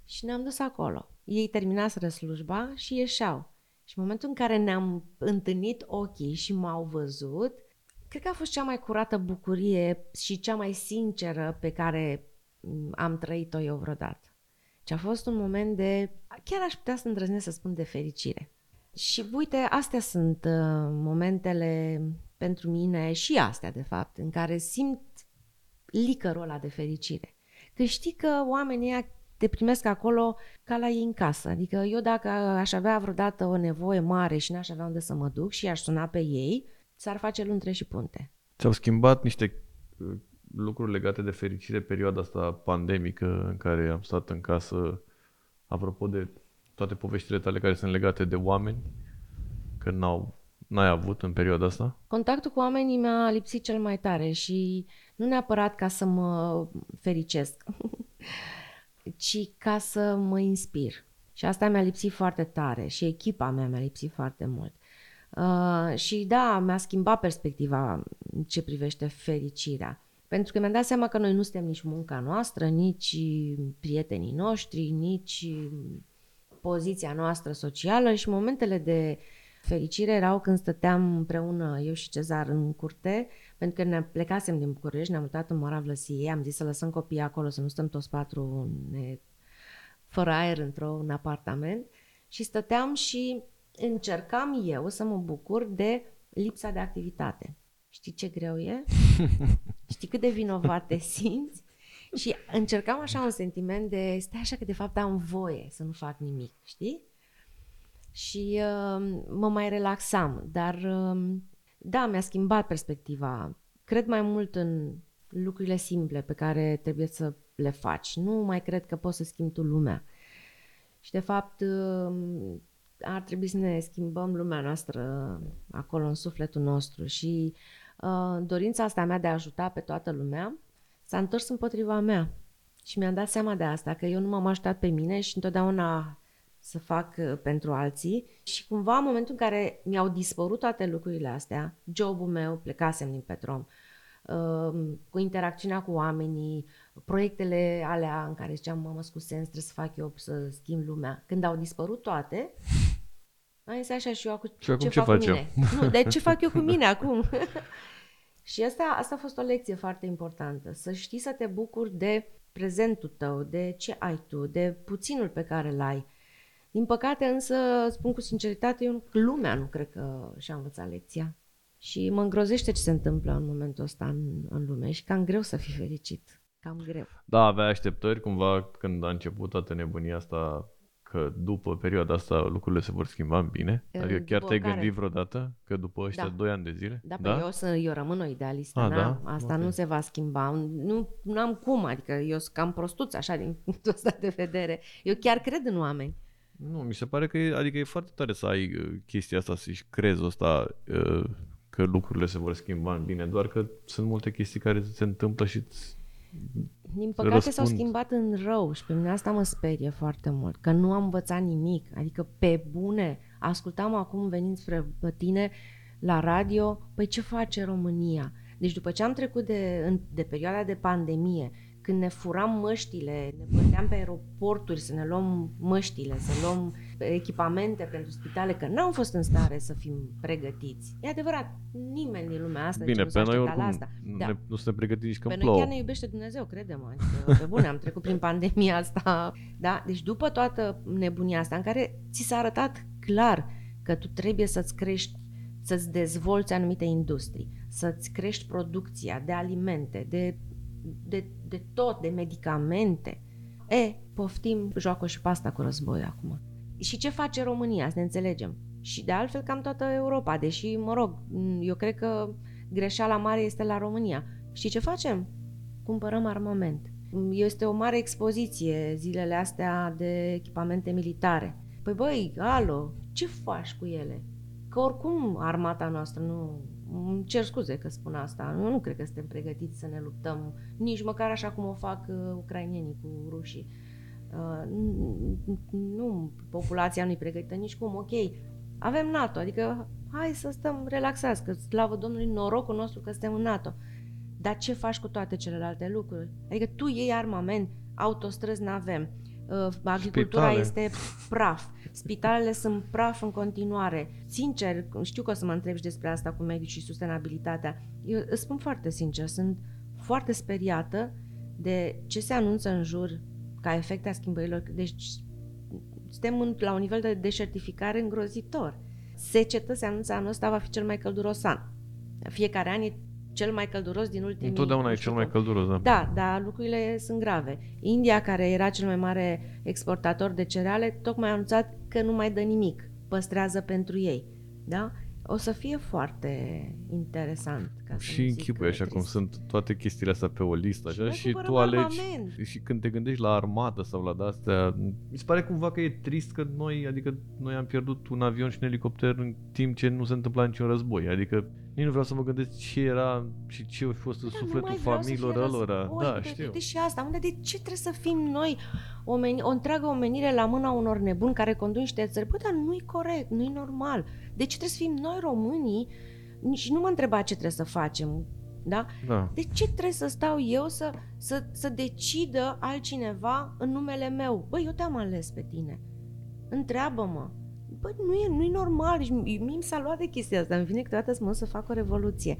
Și ne-am dus acolo. Ei terminaseră slujba și ieșeau. Și în momentul în care ne-am întâlnit ochii și m-au văzut, cred că a fost cea mai curată bucurie și cea mai sinceră pe care m, am trăit-o eu vreodată. Și a fost un moment de, chiar aș putea să îndrăznesc să spun de fericire. Și uite, astea sunt uh, momentele pentru mine și astea, de fapt, în care simt licărul ăla de fericire. Că știi că oamenii ăia te primesc acolo ca la ei în casă. Adică eu dacă aș avea vreodată o nevoie mare și n-aș avea unde să mă duc și aș suna pe ei, s-ar face luntre și punte. Ți-au schimbat niște uh, lucruri legate de fericire perioada asta pandemică în care am stat în casă, apropo de toate poveștile tale care sunt legate de oameni, că n-au, n-ai avut în perioada asta? Contactul cu oamenii mi-a lipsit cel mai tare și nu neapărat ca să mă fericesc, ci ca să mă inspir. Și asta mi-a lipsit foarte tare și echipa mea mi-a lipsit foarte mult. Uh, și da, mi-a schimbat perspectiva în ce privește fericirea. Pentru că mi-am dat seama că noi nu suntem nici munca noastră, nici prietenii noștri, nici poziția noastră socială și momentele de fericire erau când stăteam împreună eu și Cezar în curte, pentru că ne plecasem din București, ne-am mutat în Mora Vlăsiei, am zis să lăsăm copiii acolo, să nu stăm toți patru ne, fără aer într-un apartament și stăteam și încercam eu să mă bucur de lipsa de activitate. Știi ce greu e? Știi cât de vinovat te simți? Și încercam așa un sentiment de stai așa că de fapt am voie să nu fac nimic, știi? Și uh, mă mai relaxam, dar uh, da, mi-a schimbat perspectiva. Cred mai mult în lucrurile simple pe care trebuie să le faci. Nu mai cred că poți să schimbi tu lumea. Și de fapt uh, ar trebui să ne schimbăm lumea noastră acolo în sufletul nostru și uh, dorința asta mea de a ajuta pe toată lumea s-a întors împotriva mea. Și mi-am dat seama de asta, că eu nu m-am așteptat pe mine și întotdeauna să fac uh, pentru alții. Și cumva în momentul în care mi-au dispărut toate lucrurile astea, jobul meu, plecasem din Petrom, uh, cu interacțiunea cu oamenii, proiectele alea în care ziceam, mamă, cu sens, trebuie să fac eu să schimb lumea. Când au dispărut toate, am zis așa și eu acum, Și acum ce, ce fac faci cu mine? Nu, de ce fac eu cu mine acum? și asta, asta a fost o lecție foarte importantă. Să știi să te bucuri de prezentul tău, de ce ai tu, de puținul pe care îl ai. Din păcate însă, spun cu sinceritate, eu, lumea nu cred că și-a învățat lecția. Și mă îngrozește ce se întâmplă în momentul ăsta în, în lume și cam greu să fii fericit. cam greu. Da, avea așteptări cumva când a început toată nebunia asta că după perioada asta lucrurile se vor schimba în bine? E, Adică chiar după te-ai care? gândit vreodată că după ăștia Da. 2 ani de zile? Da, da? eu, sunt, eu rămân o idealistă, Ah, na? da? asta Ok. nu se va schimba. Nu, nu am cum, adică eu sunt cam prostuț așa din punctul ăsta de vedere. Eu chiar cred în oameni. Nu, mi se pare că e, adică e foarte tare să ai uh, chestia asta, să-și crezi asta uh, că lucrurile se vor schimba în bine, doar că sunt multe chestii care se întâmplă și îți- Din păcate s-au Răspund. schimbat în rău și pe mine asta mă sperie foarte mult, că nu am învățat nimic, adică pe bune. Ascultam acum venind spre tine la radio, păi ce face România? Deci după ce am trecut de, în, de perioada de pandemie, când ne furam măștile, ne băteam pe aeroporturi să ne luăm măștile, să luăm echipamente pentru spitale, că n-am fost în stare să fim pregătiți. E adevărat, nimeni din lumea asta Bine, deci nu pe s-a noi așteptat la oricum asta. nu, Da. ne, nu suntem pregătiți nici Pe când noi plouă. chiar ne iubește Dumnezeu, crede-mă. Adică, pe bune, am trecut prin pandemia asta. Da? Deci după toată nebunia asta, în care ți s-a arătat clar că tu trebuie să-ți crești, să-ți dezvolți anumite industrii, să-ți crești producția de alimente, de, de, de tot, de medicamente. E, poftim, joacă și pasta cu război acum. Și ce face România, să ne înțelegem? Și de altfel cam toată Europa, deși, mă rog, eu cred că greșeala mare este la România. Și ce facem? Cumpărăm armament. Este o mare expoziție zilele astea de echipamente militare. Păi băi, alo, ce faci cu ele? Că oricum armata noastră nu... Îmi cer scuze că spun asta. Eu nu cred că suntem pregătiți să ne luptăm nici măcar așa cum o fac uh, ucrainienii cu rușii. Uh, nu- nu, populația nu-i pregătită nici cum, ok. Avem NATO, adică hai să stăm relaxați, că slavă Domnului norocul nostru că suntem în NATO. Dar ce faci cu toate celelalte lucruri? Adică tu iei armament, autostrăzi n-avem, uh, agricultura Spitale. este praf, spitalele sunt praf în continuare. Sincer, știu că o să mă întrebi și despre asta cu medici și sustenabilitatea. Eu îți spun foarte sincer, sunt foarte speriată de ce se anunță în jur ca efecte a schimbărilor. Deci suntem în, la un nivel de deșertificare îngrozitor. Secetă se anunță anul ăsta va fi cel mai călduros an. Fiecare an e cel mai călduros din ultimii... Întotdeauna nu e știu cel mai cum. călduros, da. Da, dar lucrurile sunt grave. India, care era cel mai mare exportator de cereale, tocmai a anunțat că nu mai dă nimic, păstrează pentru ei. Da? O să fie foarte interesant. Ca să Și nu zic, închipui așa cum trist. sunt toate chestiile astea pe o listă Și așa noi și cumpărăm tu alegi armament. și când te gândești la armată sau la de-astea, mi se pare cumva că e trist că noi, adică noi am pierdut un avion și un elicopter în timp ce nu se întâmpla niciun război, adică nici nu vreau să mă gândesc ce era și ce a fost în Dar Da, nu sufletul mai vreau să familiilor fie ălora. război, Da, de- știu. De și asta, unde de ce trebuie să fim noi omeni, o întreagă omenire la mâna unor nebuni care conduc niște țări? Bă, dar nu-i corect, nu-i normal. De ce trebuie să fim noi românii? Și nu mă întreba ce trebuie să facem, da? Da. De ce trebuie să stau eu să, să, să decidă altcineva în numele meu? Băi, eu te-am ales pe tine. Întreabă-mă. Băi, nu e, nu e normal. Deci, mie mi s-a luat de chestia asta. Îmi vine câteodată să mă duc să fac o revoluție.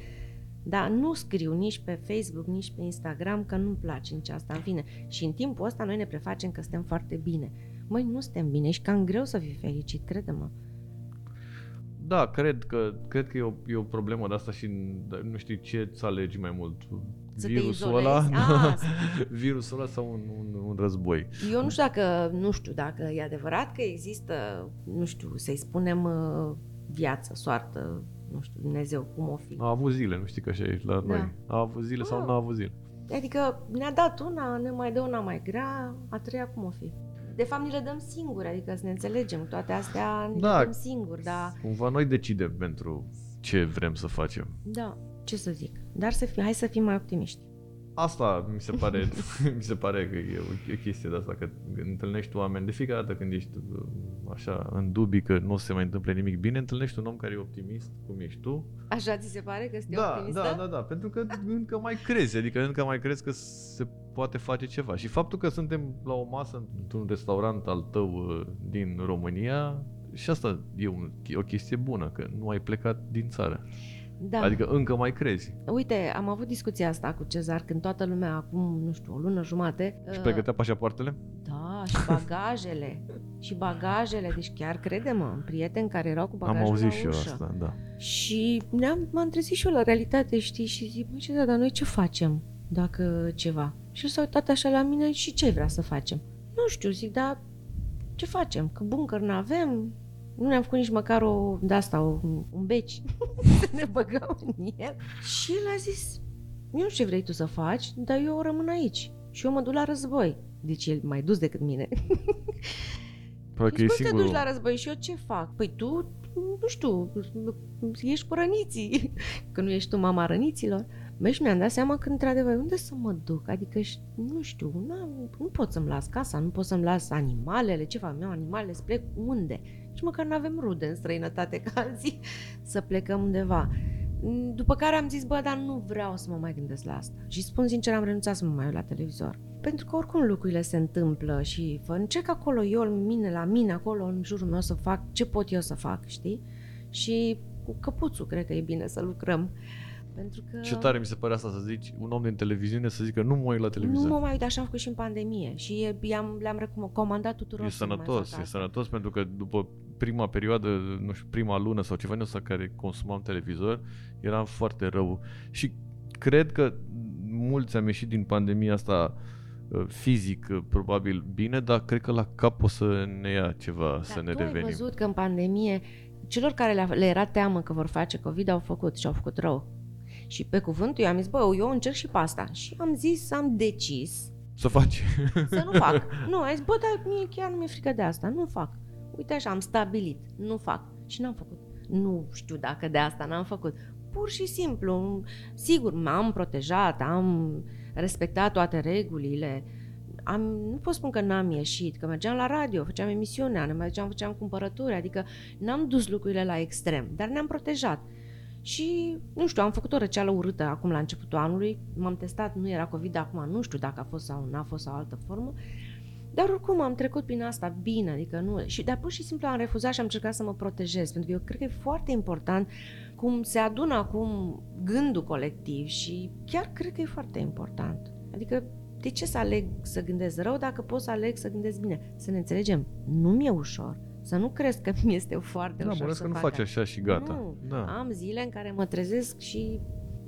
Dar nu scriu nici pe Facebook, nici pe Instagram că nu-mi place nici asta. În fine, și în timpul ăsta noi ne prefacem că suntem foarte bine. Măi, nu suntem bine și cam greu să fii fericit, crede-mă. Da, cred că, cred că e o, e o problemă de asta și n- nu știu ce să alegi mai mult. Să te virusul izolezi? ăla, Ah, virusul ăla sau un, un, un război. Eu nu știu dacă, nu știu dacă e adevărat că există, nu știu, să-i spunem uh, viață, soartă, nu știu, Dumnezeu, cum o fi. A avut zile, nu știi că așa e la Da. noi. A avut zile sau Ah. nu a avut zile. Adică ne-a dat una, ne mai dă una mai grea, a treia cum o fi. De fapt, ni le dăm singuri, adică să ne înțelegem, toate astea ne Da. le dăm singuri, dar, Cumva noi decidem pentru ce vrem să facem. da, ce să zic. Dar să fim, hai să fim mai optimiști. Asta mi se pare, mi se pare că e o, e o chestie de asta, că întâlnești oameni de fiecare dată când ești uh, așa în dubii că nu o să se mai întâmple nimic bine, întâlnești un om care e optimist, cum ești tu. Așa ți se pare că sunteți Da, optimistă? da, da, da, pentru că încă mai crezi, adică încă mai crezi că se poate face ceva. Și faptul că suntem la o masă într-un restaurant al tău uh, din România, și asta e un, o chestie bună, că nu ai plecat din țară. Da. Adică încă mai crezi. Uite, am avut discuția asta cu Cezar când toată lumea acum, nu știu, o lună jumate... Și uh, pregătea pașapoartele? Da, și bagajele. și bagajele, deci chiar crede-mă, în prieteni care erau cu bagajul Am auzit la și eu ușă. asta, da. Și ne-am, m-am trezit și eu la realitate, știi, și zic, băi, ce, da, dar noi ce facem? dacă ceva. Și el s-a uitat așa la mine și ce vrea să facem? Nu știu, zic, dar ce facem? Că buncăr n-avem, nu ne-am făcut nici măcar o, de asta, o, un beci să ne băgăm în el. Și el a zis, eu nu știu ce vrei tu să faci, dar eu rămân aici. Și eu mă duc la război. Deci el mai dus decât mine. Probabil că Deci e cum te duci singurul. la război și eu ce fac? Păi tu, nu știu, ești cu răniții, că nu ești tu mama răniților. Băi, și mi-am dat seama că, într-adevăr, unde să mă duc? Adică, și- nu știu, nu, nu pot să-mi las casa, nu pot să-mi las animalele, ce fac eu, animalele, să plec unde? Nici măcar nu avem rude în străinătate ca alții să plecăm undeva. După care am zis, bă, dar nu vreau să mă mai gândesc la asta. Și spun sincer, am renunțat să mă mai uit la televizor. Pentru că oricum lucrurile se întâmplă și fă, încerc acolo eu, mine, la mine, acolo, în jurul meu să fac ce pot eu să fac, știi? Și cu căpuțul cred că e bine să lucrăm. Pentru că Ce tare mi se pare asta să zici, un om din televiziune să zică nu mă uit la televizor. nu mă mai uit, așa am făcut și în pandemie. Și e- i-am, le-am recomandat tuturor E să nu mai sănătos, facă e asta. sănătos pentru că după prima perioadă, nu știu, prima lună sau ceva din ăsta care consumam televizor, eram foarte rău. Și cred că mulți am ieșit din pandemia asta uh, fizic, uh, probabil bine, dar cred că la cap o să ne ia ceva să Dar ne tu ai revenim. văzut că în pandemie celor care le, le era teamă că vor face COVID au făcut și au făcut rău. Și pe cuvântul eu am zis, bă, eu încerc și pe asta. Și am zis, am decis Să faci. să nu fac. nu, am zis, bă, dar mie chiar nu mi-e frică de asta, nu fac. Uite așa, am stabilit, nu fac. Și n-am făcut. Nu știu dacă de asta n-am făcut. Pur și simplu, sigur, m-am protejat, am respectat toate regulile. Am, nu pot spun că n-am ieșit, că mergeam la radio, făceam emisiunea, ne mergeam, făceam cumpărături, adică n-am dus lucrurile la extrem, dar ne-am protejat. Și, nu știu, am făcut o răceală urâtă acum la începutul anului, m-am testat, nu era COVID, acum nu știu dacă a fost sau n-a fost sau altă formă, dar oricum am trecut prin asta bine, adică nu... Și, dar pur și simplu am refuzat și am încercat să mă protejez, pentru că eu cred că e foarte important cum se adună acum gândul colectiv și chiar cred că e foarte important. Adică de ce să aleg să gândesc rău dacă pot să aleg să gândesc bine? Să ne înțelegem, nu mi-e ușor. Să nu crezi că mi este foarte Da, ușor mă să că nu fac faci asta. așa și gata. Nu, Da. am zile în care mă trezesc și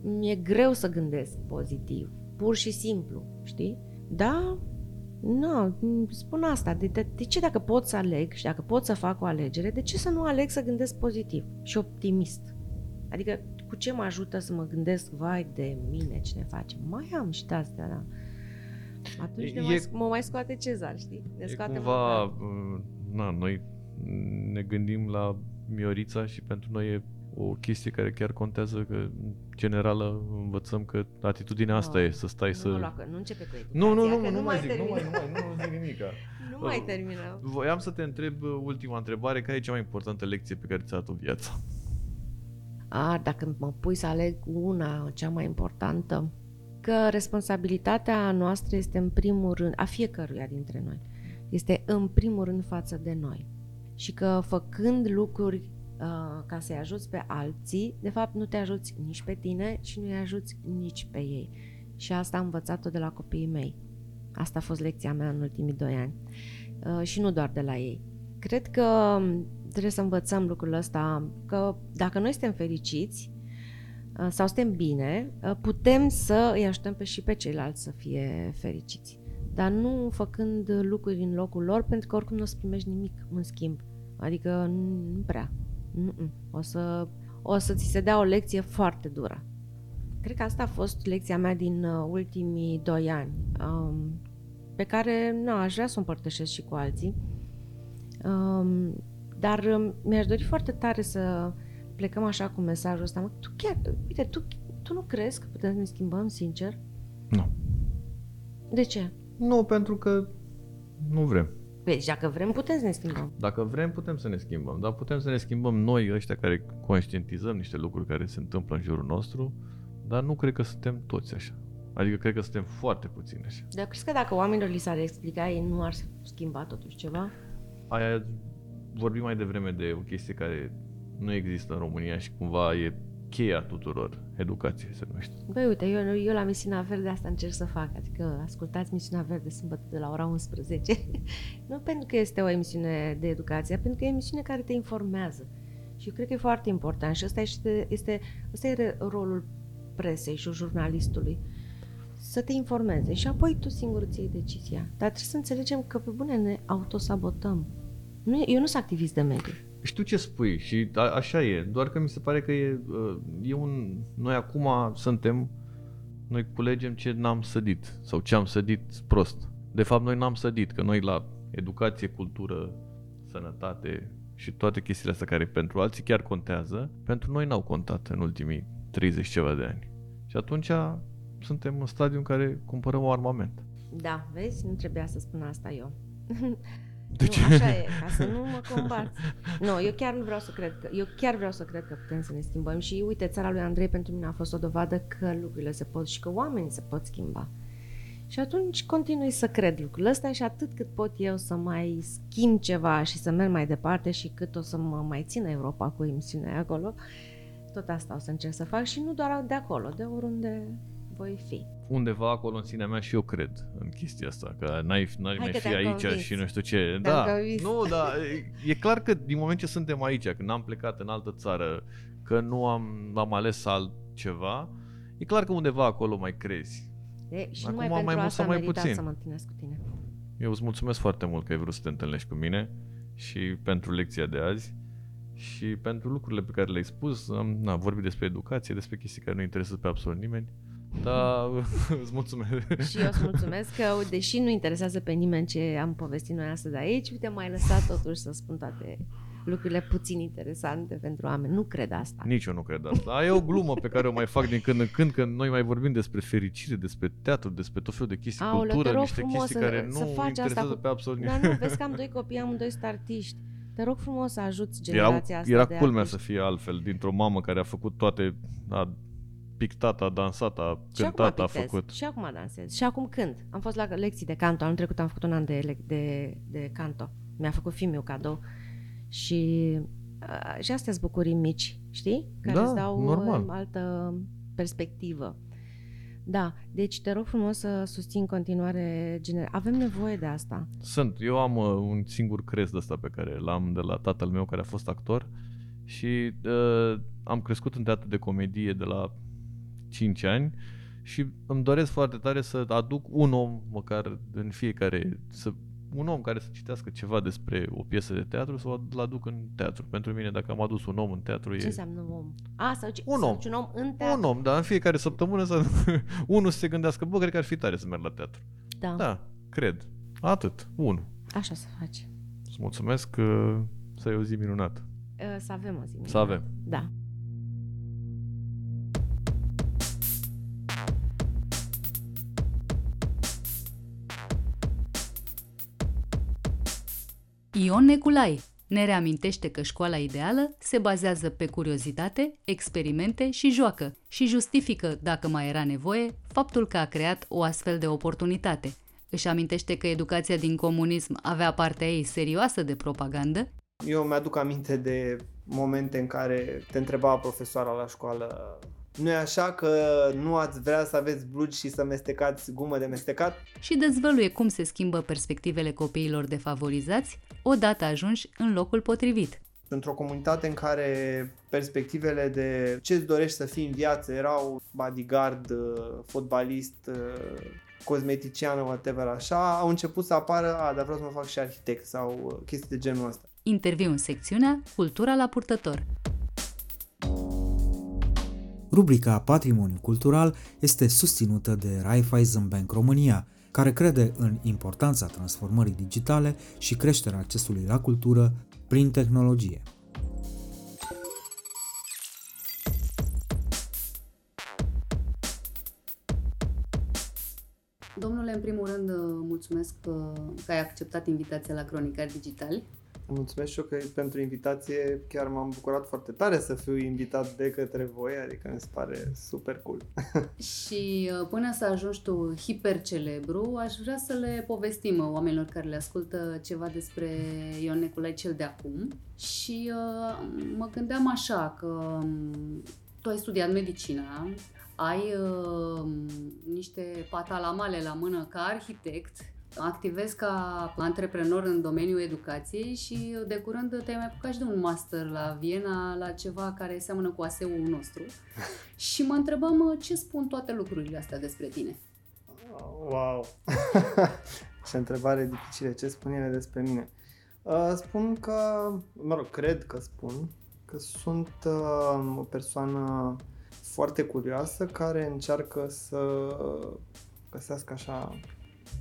mi-e greu să gândesc pozitiv. Pur și simplu, știi? Da, nu, spun asta. De, de, de ce dacă pot să aleg și dacă pot să fac o alegere, de ce să nu aleg să gândesc pozitiv și optimist? Adică cu ce mă ajută să mă gândesc, vai de mine, ce ne face? Mai am și de astea, da. Atunci E- ne mai, e- sc- mă mai scoate Cezar, știi? Ne E scoate cumva, măcar. uh, na, noi ne gândim la Miorița și pentru noi e o chestie care chiar contează că în generală învățăm că atitudinea asta Nu, e, să stai nu, să... mă lua, că nu începe cu educația, Nu, nu, nu, că nu, nu mai zic, nu termin. mai, nu mai, nu zic nimica. Nu mai terminăm. Voiam să te întreb uh, ultima întrebare, care e cea mai importantă lecție pe care ți-a dat-o viața? A, dacă mă pui să aleg una, cea mai importantă, că responsabilitatea noastră este în primul rând, a fiecăruia dintre noi, este în primul rând față de noi. Și că făcând lucruri uh, ca să-i ajuți pe alții, de fapt nu te ajuți nici pe tine și nu-i ajuți nici pe ei. Și asta am învățat-o de la copiii mei. Asta a fost lecția mea în ultimii doi ani. Uh, și nu doar de la ei. Cred că trebuie să învățăm lucrul ăsta, că dacă noi suntem fericiți uh, sau suntem bine, uh, putem să îi ajutăm pe și pe ceilalți să fie fericiți. Dar nu făcând lucruri în locul lor, pentru că oricum nu o să primești nimic în schimb. Adică nu nu prea. Nu-nu. O să, o să ți se dea o lecție foarte dură. Cred că asta a fost lecția mea din uh, ultimii doi ani, um, pe care nu, aș vrea să o împărtășesc și cu alții. Um, dar um, mi-aș dori foarte tare să plecăm așa cu mesajul ăsta. Mă, tu chiar, uite, tu, tu nu crezi că putem să ne schimbăm, sincer? Nu. De ce? Nu, pentru că nu vrem. Păi, deci dacă vrem, putem să ne schimbăm. Dacă vrem, putem să ne schimbăm, dar putem să ne schimbăm noi, ăștia care conștientizăm niște lucruri care se întâmplă în jurul nostru, dar nu cred că suntem toți așa. Adică cred că suntem foarte puțini așa. Dar crezi că dacă oamenilor li s-ar explica, ei nu ar schimba totuși ceva? Aia vorbim mai devreme de o chestie care nu există în România și cumva e cheia tuturor. Educație se numește. Băi, uite, eu, eu la Misiunea Verde asta încerc să fac. Adică ascultați Misiunea Verde sâmbătă de la ora 11. nu pentru că este o emisiune de educație, pentru că e o emisiune care te informează. Și eu cred că e foarte important. Și ăsta este, este, ăsta e rolul presei și jurnalistului. să te informeze și apoi tu singur ți iei decizia. Dar trebuie să înțelegem că pe bune ne autosabotăm. Nu, e- eu nu sunt activist de mediu. Știu ce spui și a, așa e, doar că mi se pare că e, uh, e un... Noi acum suntem, noi culegem ce n-am sădit sau ce am sădit prost. De fapt, noi n-am sădit, că noi la educație, cultură, sănătate și toate chestiile astea care pentru alții chiar contează, pentru noi n-au contat în ultimii 30 ceva de ani. Și atunci suntem în stadiu în care cumpărăm armament. Da, vezi? Nu trebuia să spun asta eu. De nu, ce? așa e, ca să nu mă combați. Nu, eu chiar nu vreau să cred că, eu chiar vreau să cred că putem să ne schimbăm și uite, țara lui Andrei pentru mine a fost o dovadă că lucrurile se pot și că oamenii se pot schimba. Și atunci continui să cred lucrul ăsta și atât cât pot eu să mai schimb ceva și să merg mai departe și cât o să mă mai țină Europa cu emisiunea acolo, tot asta o să încerc să fac și nu doar de acolo, de oriunde voi fi. Undeva acolo în sinea mea și eu cred în chestia asta, că n-ai, n-ai Hai mai că fi te-am aici convins. și nu știu ce. Te-am Da, convins. nu, da, e- e clar că din moment ce suntem aici, când am plecat în altă țară, că nu am, am ales altceva, e clar că undeva acolo mai crezi. De, și Acum numai mai pentru mult asta sau mai meritat puțin. să mă întâlnesc cu tine. Eu îți mulțumesc foarte mult că ai vrut să te întâlnești cu mine și pentru lecția de azi și pentru lucrurile pe care le-ai spus. Am na, vorbit despre educație, despre chestii care nu interesează pe absolut nimeni. Dar îți mulțumesc. Și eu îți mulțumesc că, deși nu interesează pe nimeni ce am povestit noi astăzi aici, uite, m-ai lăsat totuși să spun toate lucrurile puțin interesante pentru oameni. Nu cred asta. Nici eu nu cred asta. E o glumă pe care o mai fac din când în când, când noi mai vorbim despre fericire, despre teatru, despre tot felul de chestii, Aoleu, cultură, te rog niște frumos chestii să- care să nu faci asta interesează cu- pe absolut Dar nimeni. nu, vezi că am doi copii, amândoi sunt artiști. Te rog frumos să ajuți Era, generația asta era de culmea artiști. să fie altfel, dintr-o mamă care a făcut toate, a pictat, a dansat, a Și acum cântat, a pictez, făcut. Și acum dansez. Și acum cânt. Am fost la lecții de canto. Anul trecut am făcut un an de, lec- de, de canto. Mi-a făcut fiul cadou. Și, uh, și astea sunt bucurii mici, știi? Care Da, îți dau normal. uh, altă perspectivă. Da, deci te rog frumos să susțin în continuare gener- Avem nevoie de asta. Sunt. Eu am uh, un singur crest de ăsta pe care l-am de la tatăl meu care a fost actor și uh, am crescut în teatru de comedie de la 5 ani și îmi doresc foarte tare să aduc un om măcar în fiecare, să, un om care să citească ceva despre o piesă de teatru să o aduc în teatru. Pentru mine, dacă am adus un om în teatru, Ce e înseamnă om? A, să, Un să om. duci un om în teatru. un om, dar în fiecare săptămână să unul să se gândească, bă, cred că ar fi tare să merg la teatru. Da. Da, cred. Atât. Unul. Așa să faci. Îți mulțumesc că să ai o zi minunată. Uh, Să avem o zi. Să avem. Da. Ion Neculai ne reamintește că școala ideală se bazează pe curiozitate, experimente și joacă și justifică, dacă mai era nevoie, faptul că a creat o astfel de oportunitate. Își amintește că educația din comunism avea partea ei serioasă de propagandă Eu mi-aduc aminte de momente în care te întreba profesoara la școală nu e așa că nu ați vrea să aveți blugi și să mestecați gumă de mestecat? și dezvăluie cum se schimbă perspectivele copiilor defavorizați odată ajunși în locul potrivit. Într-o comunitate în care perspectivele de ce îți dorești să fii în viață erau bodyguard, uh, fotbalist, uh, cosmetician, whatever așa, au început să apară, a, dar vreau să mă fac și arhitect sau uh, chestii de genul ăsta. Interviu în secțiunea Cultura la purtător. Rubrica Patrimoniu Cultural este susținută de Raiffeisen Bank România, care crede în importanța transformării digitale și creșterea accesului la cultură prin tehnologie. Domnule, în primul rând, mulțumesc că ai acceptat invitația la Cronicar Digitali. Mulțumesc și eu că pentru invitație chiar m-am bucurat foarte tare să fiu invitat de către voi, adică mi se pare super cool. Și uh, până să ajungi tu hipercelebru, aș vrea să le povestim uh, oamenilor care le ascultă ceva despre Ion Neculai cel de acum. Și uh, mă gândeam așa că um, tu ai studiat medicina, ai uh, niște patalamale la mână ca arhitect, activezi ca antreprenor în domeniul educației și de curând te-ai mai apucat și de un master la Viena la ceva care seamănă cu ASEU-ul nostru. și mă întrebam uh, ce spun toate lucrurile astea despre tine. Wow! Ce întrebare dificilă. Ce spun ele despre mine? Uh, spun că, mă rog, cred că spun că sunt uh, o persoană foarte curioasă care încearcă să găsească așa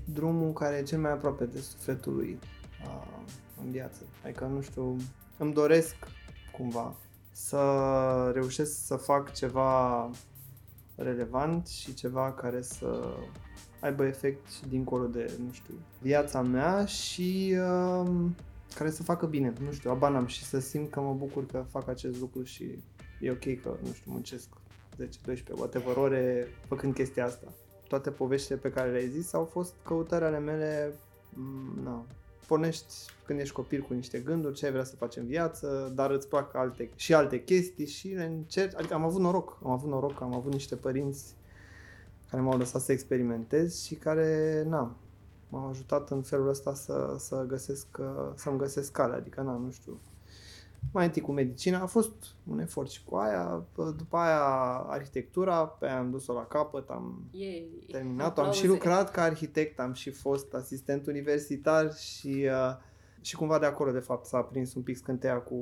drumul care e cel mai aproape de sufletul lui uh, în viață. Adică, nu știu, îmi doresc cumva să reușesc să fac ceva relevant și ceva care să aibă efect și dincolo de, nu știu, viața mea și uh, care să facă bine, nu știu, abanam și să simt că mă bucur că fac acest lucru și e ok că, nu știu, muncesc 10-12, whatever ore făcând chestia asta. Toate poveștile pe care le-ai zis au fost căutări ale mele, m, na, pornești când ești copil cu niște gânduri, ce ai vrea să faci în viață, dar îți plac alte, și alte chestii și le încerci, adică am avut noroc, am avut noroc, am avut niște părinți care m-au lăsat să experimentez și care, na, m-au ajutat în felul ăsta să, să găsesc, uh, să-mi găsesc calea, adică, na, nu știu, mai întâi cu medicina, a fost un efort și cu aia, după aia arhitectura, pe aia am dus-o la capăt, am Yay. terminat-o, am și Aplauze. lucrat ca arhitect, am și fost asistent universitar și, uh, și cumva de acolo, de fapt, s-a aprins un pic scânteia cu,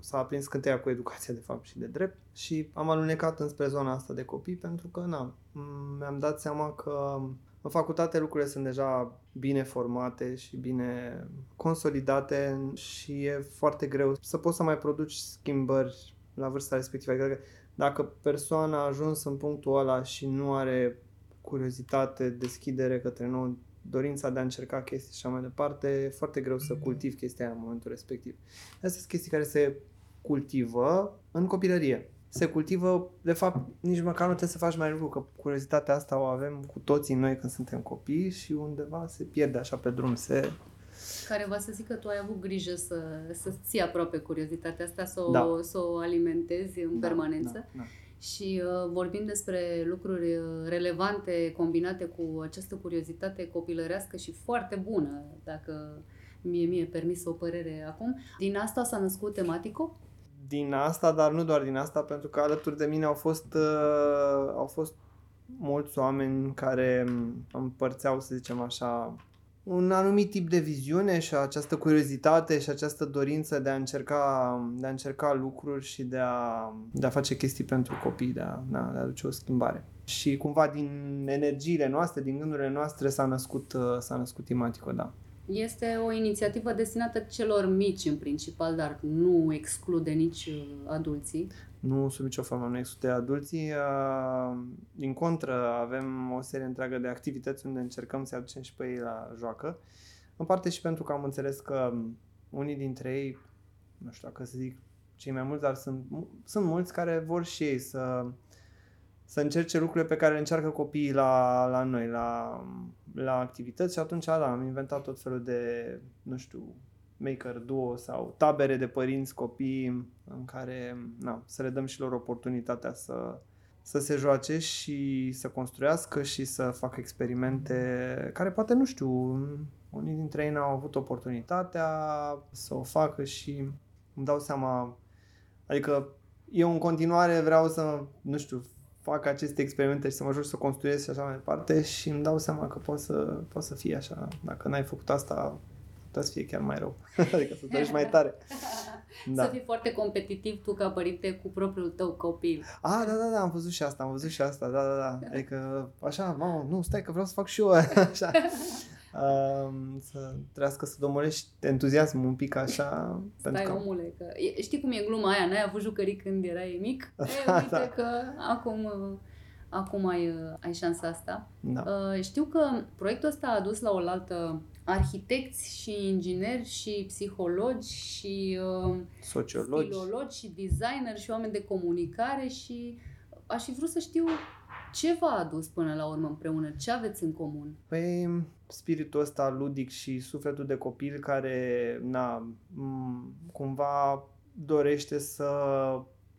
s-a aprins scânteia cu educația, de fapt, și de drept și am alunecat înspre zona asta de copii pentru că, na, m- mi-am dat seama că în facultate lucrurile sunt deja bine formate și bine consolidate și e foarte greu să poți să mai produci schimbări la vârsta respectivă. Adică dacă persoana a ajuns în punctul ăla și nu are curiozitate, deschidere către nou, dorința de a încerca chestii și așa mai departe, e foarte greu să cultivi chestia aia în momentul respectiv. Astea sunt chestii care se cultivă în copilărie. Se cultivă, de fapt, nici măcar nu trebuie să faci mai lucru, că curiozitatea asta o avem cu toții noi când suntem copii și undeva se pierde așa pe drum, se... Care va să zic că tu ai avut grijă să, să ții aproape curiozitatea asta, să o, Da. să o alimentezi în Da, permanență. Da, da. Și uh, vorbim despre lucruri uh, relevante combinate cu această curiozitate copilărească și foarte bună, dacă mie mi-e permis o părere acum. Din asta s-a născut tematico? Din asta, dar nu doar din asta, pentru că alături de mine au fost, uh, au fost mulți oameni care împărțeau, să zicem așa, un anumit tip de viziune și această curiozitate și această dorință de a încerca, de a încerca lucruri și de a, de a face chestii pentru copii, de a, de a aduce o schimbare. Și cumva din energiile noastre, din gândurile noastre s-a născut, uh, s-a născut Imatico, da. Este o inițiativă destinată celor mici în principal, dar nu exclude nici uh, adulții. Nu sub nicio formă nu exclude adulții. uh, Din contră, avem o serie întreagă de activități unde încercăm să aducem și pe ei la joacă. În parte și pentru că am înțeles că unii dintre ei, nu știu dacă să zic cei mai mulți, dar sunt, mu- sunt mulți care vor și ei să, să încerce lucrurile pe care le încearcă copiii la, la noi, la, la activități. Și atunci da, am inventat tot felul de, nu știu, maker duo sau tabere de părinți, copii în care na, să le dăm și lor oportunitatea să, să se joace și să construiască și să facă experimente care poate, nu știu, unii dintre ei n-au avut oportunitatea să o facă și îmi dau seama, adică eu în continuare vreau să, nu știu, fac aceste experimente și să mă joc să construiesc și așa mai departe și îmi dau seama că poate să, poate să fie așa. Dacă n-ai făcut asta, putea să fie chiar mai rău. adică să dorești mai tare. Da. Să fii foarte competitiv tu ca părinte cu propriul tău copil. Ah, da, da, da, am văzut și asta, am văzut și asta, da, da, da. Adică, așa, mamă, nu, stai că vreau să fac și eu, așa. Um, să trească să domolești entuziasmul un pic așa. Stai, că... omule, că e, știi cum e gluma aia, n-ai avut jucării când erai mic? E, Da, uite da. că acum, uh, acum ai, uh, ai șansa asta. Da. Uh, Știu că proiectul ăsta a adus la oaltă arhitecți și ingineri și psihologi și uh, Sociologi. filologi și designeri și oameni de comunicare și aș fi vrut să știu ce v-a adus până la urmă împreună, ce aveți în comun. Păi spiritul ăsta ludic și sufletul de copil care, na, m- cumva dorește să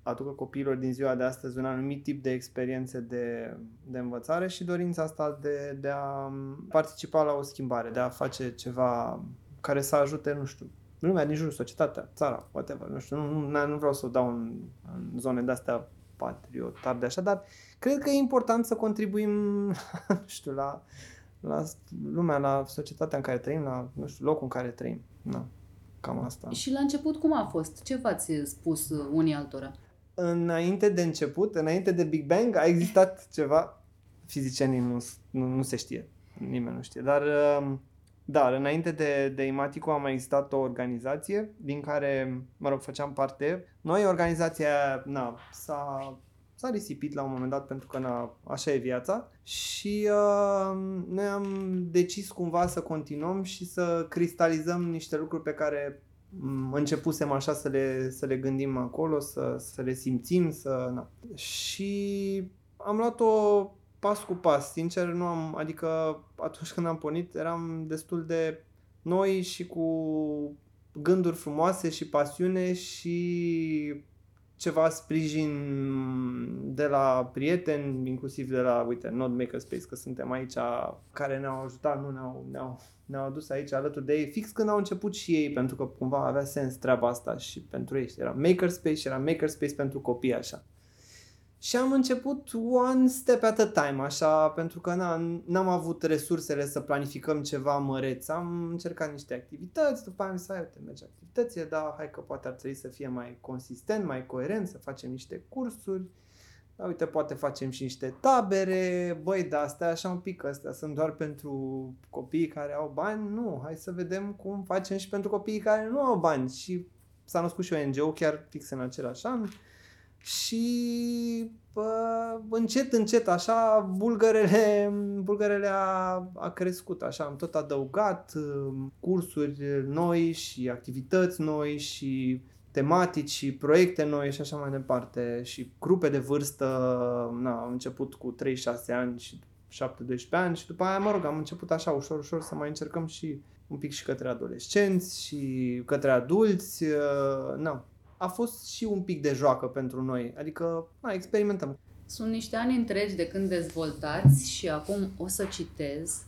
aducă copiilor din ziua de astăzi un anumit tip de experiențe de, de învățare și dorința asta de, de a participa la o schimbare, de a face ceva care să ajute, nu știu, lumea din jur, societatea, țara, whatever, nu știu, nu, nu, nu vreau să o dau în, în zone de-astea patriotar de așa, dar cred că e important să contribuim, nu știu, la la lumea, la societatea în care trăim, la, nu știu, locul în care trăim. Na, cam asta. Și la început cum a fost? Ce v-ați spus uh, unii altora? Înainte de început, înainte de Big Bang, a existat ceva, fizicienii nu, nu, nu se știe, nimeni nu știe, dar um, da, înainte de, de Imatico a mai existat o organizație din care, mă rog, făceam parte. Noi, organizația, na, s-a, s-a risipit la un moment dat pentru că, na, așa e viața și uh, noi am decis cumva să continuăm și să cristalizăm niște lucruri pe care m, începusem așa să le, să le gândim acolo, să, să le simțim, să... Na. Și am luat-o pas cu pas, sincer, nu am, adică atunci când am pornit eram destul de noi și cu gânduri frumoase și pasiune și ceva sprijin de la prieteni, inclusiv de la, uite, Not Makerspace, că suntem aici, care ne-au ajutat, nu ne-au, ne-au, ne-au adus aici alături de ei, fix când au început și ei, pentru că cumva avea sens treaba asta și pentru ei. Era Makerspace și era Makerspace pentru copii, așa. Și am început one step at a time, așa, pentru că na, n-am avut resursele să planificăm ceva măreț. Am încercat niște activități, după aia am zis, hai, uite, merge activitățile, dar hai că poate ar trebui să fie mai consistent, mai coerent, să facem niște cursuri. Da, uite, poate facem și niște tabere, băi, da, astea așa un pic, astea sunt doar pentru copiii care au bani, nu, hai să vedem cum facem și pentru copiii care nu au bani. Și s-a născut și ONG-ul chiar fix în același an și bă, încet, încet, așa, bulgărele, bulgărele a, a crescut, așa, am tot adăugat uh, cursuri noi și activități noi și tematici și proiecte noi și așa mai departe. Și grupe de vârstă, na, am început cu 3-6 ani și 7-12 ani și după aia, mă rog, am început așa ușor, ușor să mai încercăm și un pic și către adolescenți și către adulți, uh, na, a fost și un pic de joacă pentru noi. Adică, na, experimentăm. Sunt niște ani întregi de când dezvoltați și acum o să citez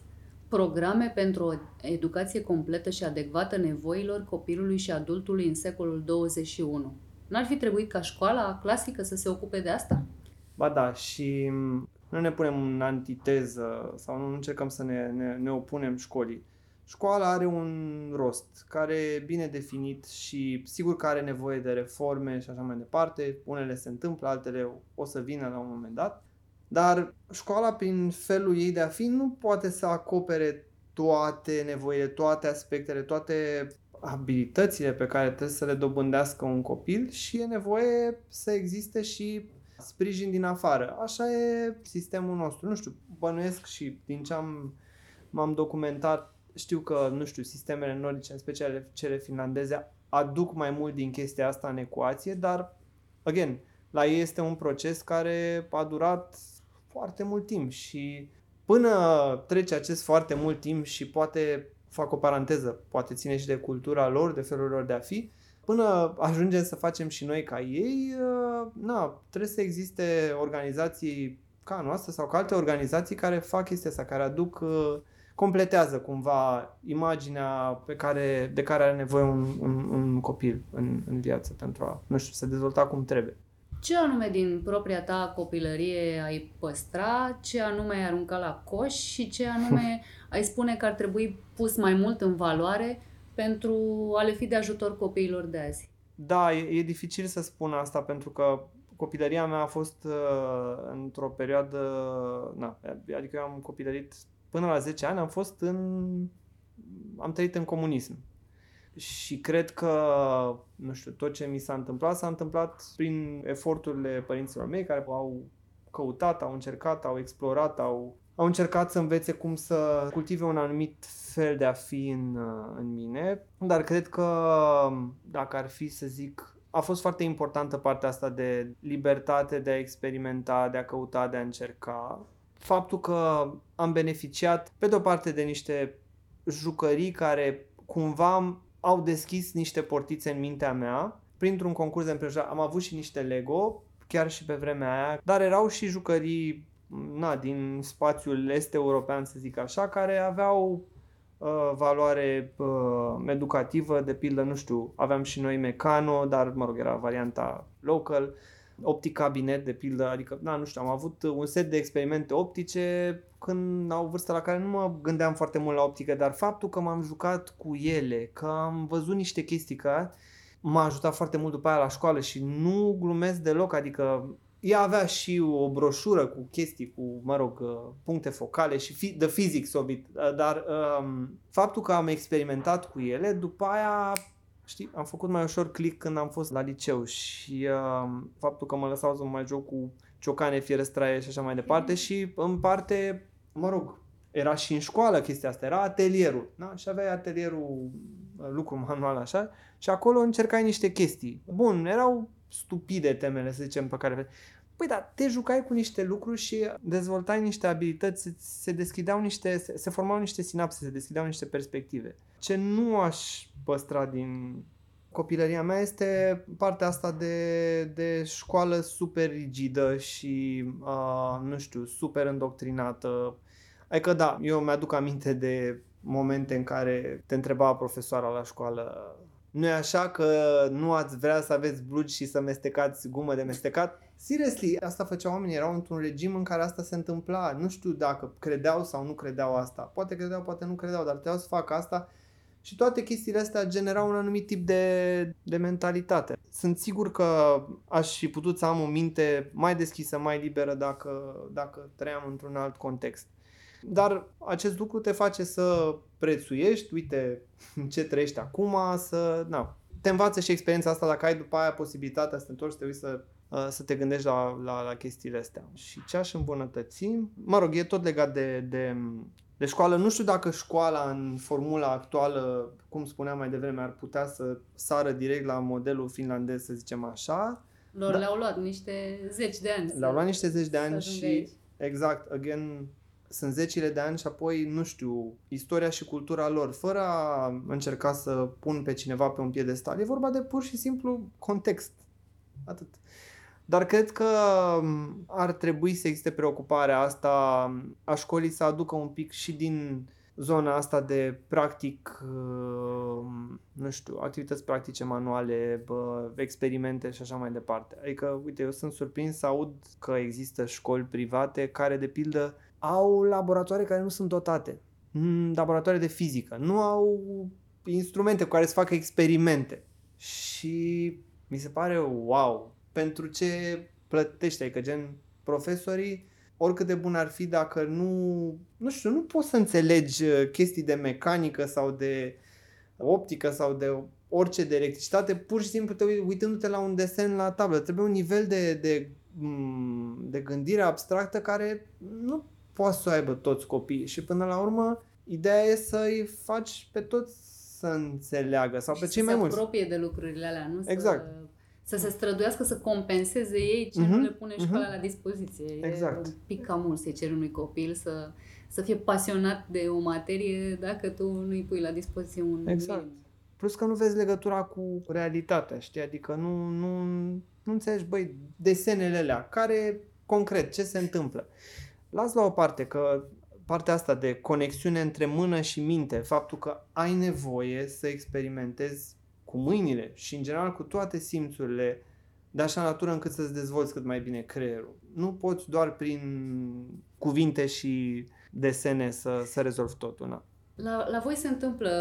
programe pentru o educație completă și adecvată nevoilor copilului și adultului în secolul 21. N-ar fi trebuit ca școala clasică să se ocupe de asta? Ba da, și nu ne punem în antiteză sau nu încercăm să ne, ne, ne opunem școlii. Școala are un rost care e bine definit și sigur că are nevoie de reforme și așa mai departe. Unele se întâmplă, altele o să vină la un moment dat. Dar școala, prin felul ei de a fi, nu poate să acopere toate nevoile, toate aspectele, toate abilitățile pe care trebuie să le dobândească un copil și e nevoie să existe și sprijin din afară. Așa e sistemul nostru. Nu știu, bănuiesc și din ce am, m-am documentat, știu că, nu știu, sistemele nordice, în special cele finlandeze, aduc mai mult din chestia asta în ecuație, dar, again, la ei este un proces care a durat foarte mult timp și până trece acest foarte mult timp și poate fac o paranteză, poate ține și de cultura lor, de felul lor de a fi, până ajungem să facem și noi ca ei, uh, na, trebuie să existe organizații ca a noastră sau ca alte organizații care fac chestia asta, care aduc, uh, completează cumva imaginea pe care, de care are nevoie un, un, un copil în, în viață pentru a, nu știu, să dezvolta cum trebuie. Ce anume din propria ta copilărie ai păstra, ce anume ai arunca la coș și ce anume ai spune că ar trebui pus mai mult în valoare pentru a le fi de ajutor copiilor de azi? Da, e, e dificil să spun asta pentru că copilăria mea a fost uh, într-o perioadă, na, adică eu am copilărit până la 10 ani, am fost în, am trăit în comunism. Și cred că, nu știu, tot ce mi s-a întâmplat s-a întâmplat prin eforturile părinților mei care au căutat, au încercat, au explorat, au, au încercat să învețe cum să cultive un anumit fel de a fi în, în mine, dar cred că dacă ar fi să zic a fost foarte importantă partea asta de libertate, de a experimenta, de a căuta, de a încerca. Faptul că am beneficiat, pe de-o parte, de niște jucării care cumva au deschis niște portițe în mintea mea. Printr-un concurs de împrejurare am avut și niște Lego, chiar și pe vremea aia, dar erau și jucării na, din spațiul est-european, să zic așa, care aveau uh, valoare uh, educativă, de pildă, nu știu, aveam și noi Mecano, dar, mă rog, era varianta local. Optic cabinet, de pildă, adică, da, nu știu, am avut un set de experimente optice când au vârstă la care nu mă gândeam foarte mult la optică, dar faptul că m-am jucat cu ele, că am văzut niște chestii ca m-a ajutat foarte mult după aia la școală și nu glumesc deloc, adică ea avea și o broșură cu chestii, cu, mă rog, uh, puncte focale și fi, the physics of it, uh, dar um, faptul că am experimentat cu ele, după aia, știi, am făcut mai ușor click când am fost la liceu și um, faptul că mă lăsau să mă mai joc cu ciocane, fierăstraie și așa mai departe și în parte, mă rog, era și în școală chestia asta, era atelierul, da? Și aveai atelierul, uh, lucru manual așa, și acolo încercai niște chestii. Bun, erau stupide temele, să zicem, pe care... Păi da, te jucai cu niște lucruri și dezvoltai niște abilități, se, se deschideau niște, se, se formau niște sinapse, se deschideau niște perspective. Ce nu aș păstra din copilăria mea este partea asta de, de școală super rigidă și, uh, nu știu, super îndoctrinată. Adică da, eu mi-aduc aminte de momente în care te întreba profesoara la școală nu e așa că nu ați vrea să aveți blugi și să mestecați gumă de mestecat? Seriously, asta făceau oamenii, erau într-un regim în care asta se întâmpla. Nu știu dacă credeau sau nu credeau asta. Poate credeau, poate nu credeau, dar trebuiau să facă asta și toate chestiile astea generau un anumit tip de, de mentalitate. Sunt sigur că aș fi putut să am o minte mai deschisă, mai liberă dacă, dacă trăiam într-un alt context. Dar acest lucru te face să prețuiești, uite ce trăiești acum, să na, te învață și experiența asta dacă ai după aia posibilitatea să te întorci, să te uiți să, uh, să te gândești la, la, la chestiile astea. Și ce aș îmbunătăți? Mă rog, e tot legat de, de, de școală. Nu știu dacă școala în formula actuală, cum spuneam mai devreme, ar putea să sară direct la modelul finlandez, să zicem așa. Lor Da. le-au luat niște zeci de ani. Le-au să- luat niște zeci de să ani ajungă și aici. Exact, again, sunt zecile de ani și apoi, nu știu, istoria și cultura lor, fără a încerca să pun pe cineva pe un piedestal. E vorba de pur și simplu context. Atât. Dar cred că m, ar trebui să existe preocuparea asta a școlii să aducă un pic și din zona asta de practic, uh, nu știu, activități practice manuale, bă, experimente și așa mai departe. Adică, uite, eu sunt surprins să aud că există școli private care, de pildă, au laboratoare care nu sunt dotate. Mm, Laboratoare de fizică. Nu au instrumente cu care să facă experimente. Și mi se pare wow. Pentru ce plătești? Adică gen profesorii oricât de bun ar fi dacă nu, nu știu, nu poți să înțelegi uh, chestii de mecanică sau de optică sau de orice de electricitate, pur și simplu te ui- uitându-te la un desen la tablă. Trebuie un nivel de, de, mm, de gândire abstractă care nu poate să o aibă toți copiii și până la urmă ideea e să-i faci pe toți să înțeleagă sau Și pe să cei mai se mulți. apropie de lucrurile alea, nu? Exact. Să, să se străduiască să compenseze ei ce nu Mhm, le pune școala mhm. la dispoziție. Exact. E un pic cam mult să-i ceri unui copil să, să fie pasionat de o materie dacă tu nu-i pui la dispoziție un Exact. minim. Plus că nu vezi legătura cu realitatea, știi? Adică nu, nu, nu înțelegi, băi, desenele alea, care concret, ce se întâmplă. Las la o parte că partea asta de conexiune între mână și minte, faptul că ai nevoie să experimentezi cu mâinile și în general cu toate simțurile de așa natură încât să-ți dezvolți cât mai bine creierul. Nu poți doar prin cuvinte și desene să, să rezolvi totul. Na. La, la voi se întâmplă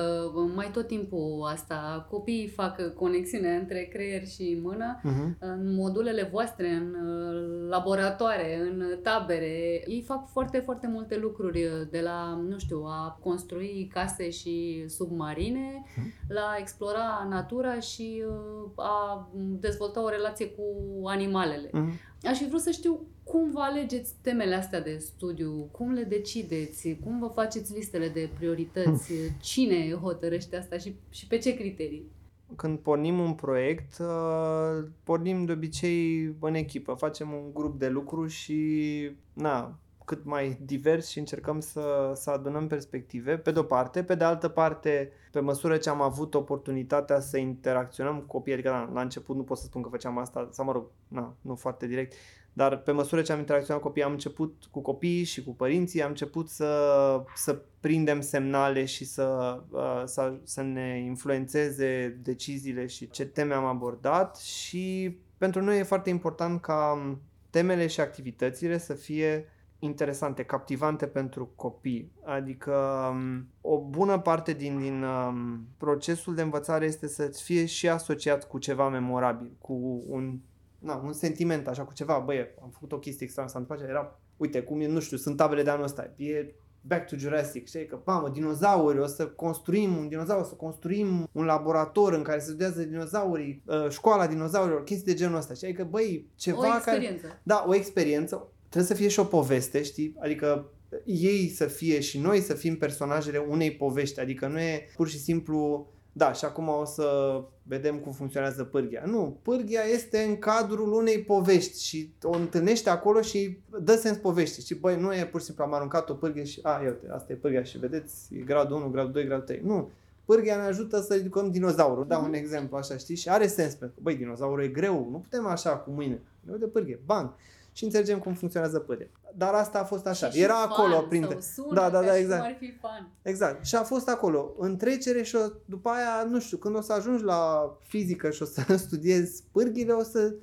mai tot timpul asta. Copiii fac conexiunea între creier și mână. Uh-huh. În modulele voastre, în uh, laboratoare, în tabere, ei fac foarte, foarte multe lucruri uh, de la, nu știu, a construi case și submarine, la a explora natura și uh, a dezvolta o relație cu animalele. Uh-huh. Aș fi vrut să știu cum vă alegeți temele astea de studiu, cum le decideți, cum vă faceți listele de priorități, cine hotărăște asta și, și pe ce criterii? când pornim un proiect, uh, pornim de obicei în echipă, facem un grup de lucru și na, cât mai divers și încercăm să, să adunăm perspective, pe de-o parte. Pe de altă parte, pe măsură ce am avut oportunitatea să interacționăm cu copiii, adică na, la început nu pot să spun că făceam asta, sau mă rog, na, nu foarte direct, dar pe măsură ce am interacționat cu copiii, am început cu copiii și cu părinții, am început să, să prindem semnale și să, uh, să, să ne influențeze deciziile și ce teme am abordat și pentru noi e foarte important ca m, temele și activitățile să fie interesante, captivante pentru copii. Adică um, o bună parte din, din um, procesul de învățare este să fie și asociat cu ceva memorabil, cu un, na, un sentiment, așa, cu ceva. Băie, am făcut o chestie extra, s-a întâmplat, era, uite, cum e, nu știu, sunt tabele de anul ăsta, e Back to Jurassic, știi? Că, mamă, dinozauri, o să construim un dinozaur, o să construim un laborator în care se studiază dinozaurii, uh, școala dinozaurilor, chestii de genul ăsta, știi? Că, băi, ceva O care... experiență. Da, o experiență. Trebuie să fie și o poveste, știi? Adică ei să fie și noi să fim personajele unei povești. Adică nu e pur și simplu, da, și acum o să vedem cum funcționează pârghia. Nu, pârghia este în cadrul unei povești și o întâlnește acolo și dă sens poveștii. Și băi, nu e pur și simplu am aruncat o pârghie și, a, ia uite, asta e pârghia și vedeți, e gradul 1, gradul 2, gradul 3. Nu, pârghia ne ajută să ridicăm dinozaurul. Dau un exemplu așa, știi? Și are sens pentru că, băi, dinozaurul e greu, nu putem așa cu mâine. Ne de pârghie, bang. Și înțelegem cum funcționează pârghia. Dar asta a fost așa. Și Era fun, acolo printre. Sau sună Da, da, ca da, și exact. cum ar fi fun. Exact. Și a fost acolo, în trecere și o, după aia, nu știu, când o să ajungi la fizică și o să studiezi pârghile, o să,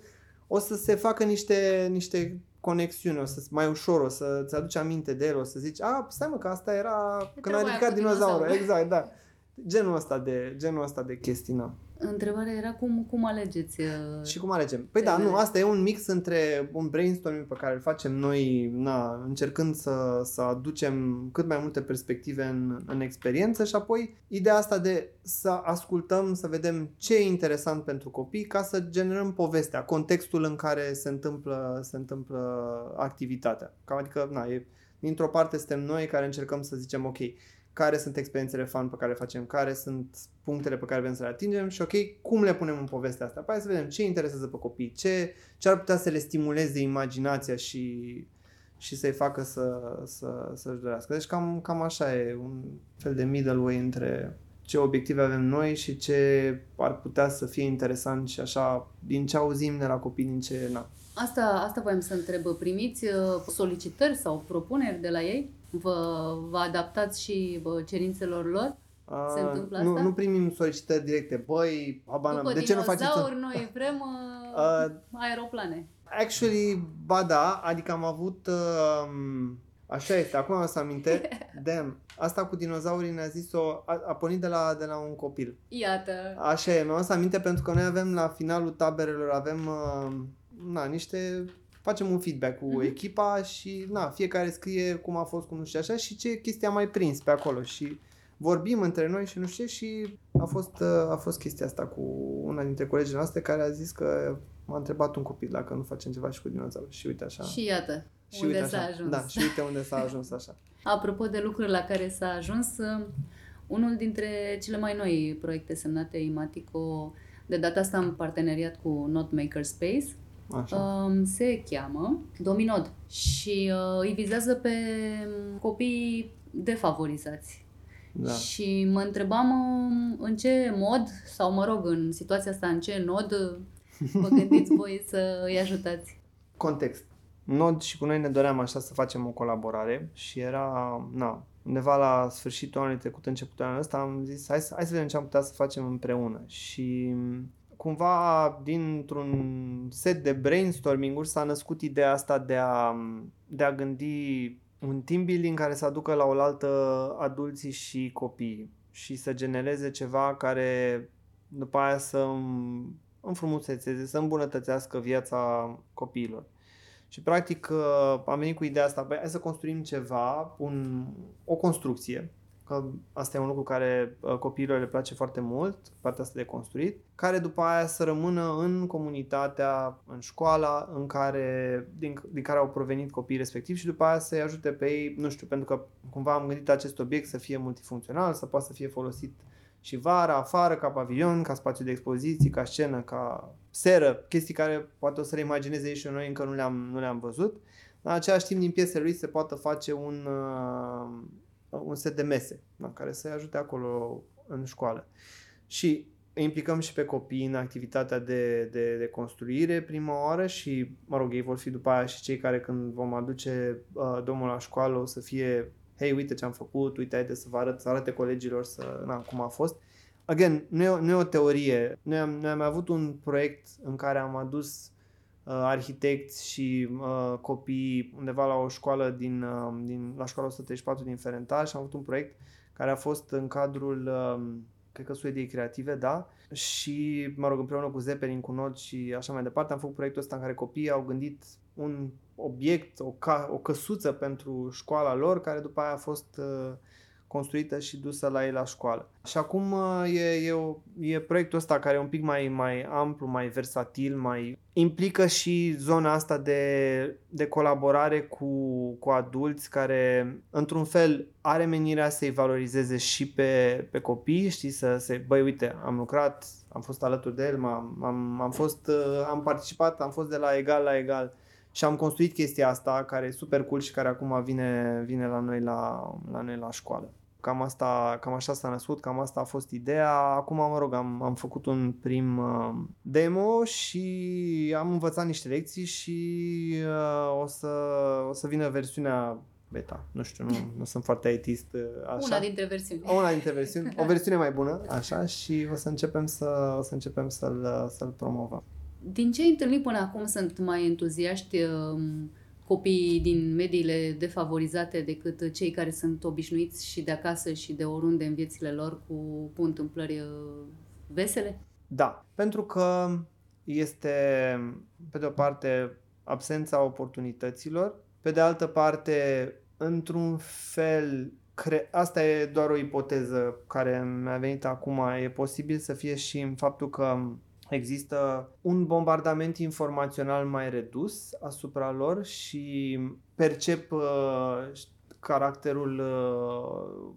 o să se facă niște, niște conexiuni, o să mai ușor, o să-ți aduci aminte de el, o să zici, a, stai mă, că asta era când a treaba aia ridicat cu dinozaurul. dinozaurul. Exact, da. Genul ăsta de, genul ăsta de chestii, na. Întrebarea era cum, cum alegeți uh, Și cum alegem? Păi da, Temele. nu, asta e un mix între un brainstorming pe care îl facem noi, na, încercând să, să aducem cât mai multe perspective în, în experiență și apoi ideea asta de să ascultăm, să vedem ce e interesant pentru copii ca să generăm povestea, contextul în care se întâmplă, se întâmplă activitatea. Cam adică, na, e, dintr-o parte suntem noi care încercăm să zicem, ok, care sunt experiențele fun pe care le facem, care sunt punctele pe care vrem să le atingem și ok, cum le punem în povestea asta. Apoi hai să vedem ce interesează pe copii, ce, ce ar putea să le stimuleze imaginația și, și să-i facă să, să, să-și dorească. Deci cam, cam așa e, un fel de middle way între ce obiective avem noi și ce ar putea să fie interesant și așa, din ce auzim de la copii, din ce... Na. Asta, asta voiam să întreb. Primiți uh, solicitări sau propuneri de la ei? Vă, vă adaptați și bă, cerințelor lor? Se A, întâmplă nu, asta? nu primim solicitări directe. Băi, habar n-am. După de ce nu faceți... dinozauri, noi vrem uh, Uh, aeroplane. Actually, ba da, adică am avut... Uh, așa este, acum am să aminte. Damn, asta cu dinozaurii ne-a zis-o... A, a pornit de la, de la un copil. Iată. Așa e, mi-am să aminte pentru că noi avem la finalul taberelor, avem uh, na, niște... Facem un feedback cu Mhm. echipa și na, fiecare scrie cum a fost, cum nu știu așa și ce chestia a mai prins pe acolo și vorbim între noi și nu știu ce și a fost, uh, a fost chestia asta cu una dintre colegii noastre care a zis că m-a întrebat un copil dacă nu facem ceva și cu dinozauri și uite așa. Și iată, și unde uite s-a așa. ajuns. Da, și uite unde s-a ajuns așa. Apropo de lucruri la care s-a ajuns, uh, unul dintre cele mai noi proiecte semnate Imatico, de data asta în parteneriat cu Not Maker Space, Așa. um, se cheamă Dominod și uh, îi vizează pe copii defavorizați. Da. Și mă întrebam um, în ce mod, sau mă rog, în situația asta, în ce nod uh, vă gândiți voi să îi ajutați? Context. Nod și cu noi ne doream așa să facem o colaborare și era, na, undeva la sfârșitul anului trecut, începutul anului ăsta, am zis hai, să- hai să vedem ce am putea să facem împreună. Și cumva dintr-un set de brainstorming-uri s-a născut ideea asta de a, de a gândi un team building care să aducă la oaltă adulții și copiii și să genereze ceva care după aia să îm- înfrumusețeze, să îmbunătățească viața copiilor. Și practic uh, am venit cu ideea asta, băi, hai să construim ceva, un, o construcție, că asta e un lucru care uh, copiilor le place foarte mult, partea asta de construit, care după aia să rămână în comunitatea, în școala în care, din, din care au provenit copiii respectivi și după aia să-i ajute pe ei, nu știu, pentru că cumva am gândit acest obiect să fie multifuncțional, să poată să fie folosit și vara, afară, ca pavilion, ca spațiu de expoziții, ca scenă, ca seră, chestii care poate o să le imagineze ei și noi încă nu le-am, nu le-am văzut. În același timp, din piesele lui se poate face un, uh, un set de mese da, care să-i ajute acolo în școală. Și îi implicăm și pe copii în activitatea de, de, de construire prima oară și, mă rog, ei vor fi după aia și cei care când vom aduce uh, domnul la școală o să fie hei, uite ce am făcut, uite, haide să vă arăt, să arate colegilor să, na, cum a fost. again, nu e, o- nu e o teorie. Noi am, noi am avut un proiect în care am adus uh, arhitecți și uh, copii undeva la o școală din, uh, din la școala 134 din Ferental și am avut un proiect care a fost în cadrul uh, cred că Suediei Creative, da, și, mă rog, împreună cu Zeppelin, cu Nod și așa mai departe, am făcut proiectul ăsta în care copiii au gândit un obiect, o, ca, o căsuță pentru școala lor, care după aia a fost uh, construită și dusă la ei la școală. Și acum uh, e, e, o, e proiectul ăsta care e un pic mai, mai amplu, mai versatil, mai implică și zona asta de, de colaborare cu, cu adulți care, într-un fel, are menirea să-i valorizeze și pe, pe copii, știi, să se, băi, uite, am lucrat, am fost alături de el, m-am, am, am, fost, uh, am participat, am fost de la egal la egal și am construit chestia asta care e super cool și care acum vine, vine la, noi la, la noi la școală. Cam, asta, cam așa s-a născut, cam asta a fost ideea. Acum, mă rog, am, am făcut un prim uh, demo și am învățat niște lecții și uh, o, să, o să vină versiunea beta. Nu știu, nu, nu sunt foarte itist uh, așa. Una dintre versiuni. Una dintre versiuni, o versiune mai bună, așa, și o să începem să, o să începem să-l, să-l promovăm. Din ce ai întâlnit până acum sunt mai entuziaști um, copiii din mediile defavorizate decât cei care sunt obișnuiți și de acasă și de oriunde în viețile lor cu, cu întâmplări uh, vesele? Da, pentru că este, pe de o parte, absența oportunităților, pe de altă parte, într-un fel, cre- asta e doar o ipoteză care mi-a venit acum, e posibil să fie și în faptul că există un bombardament informațional mai redus asupra lor și percep uh, caracterul uh,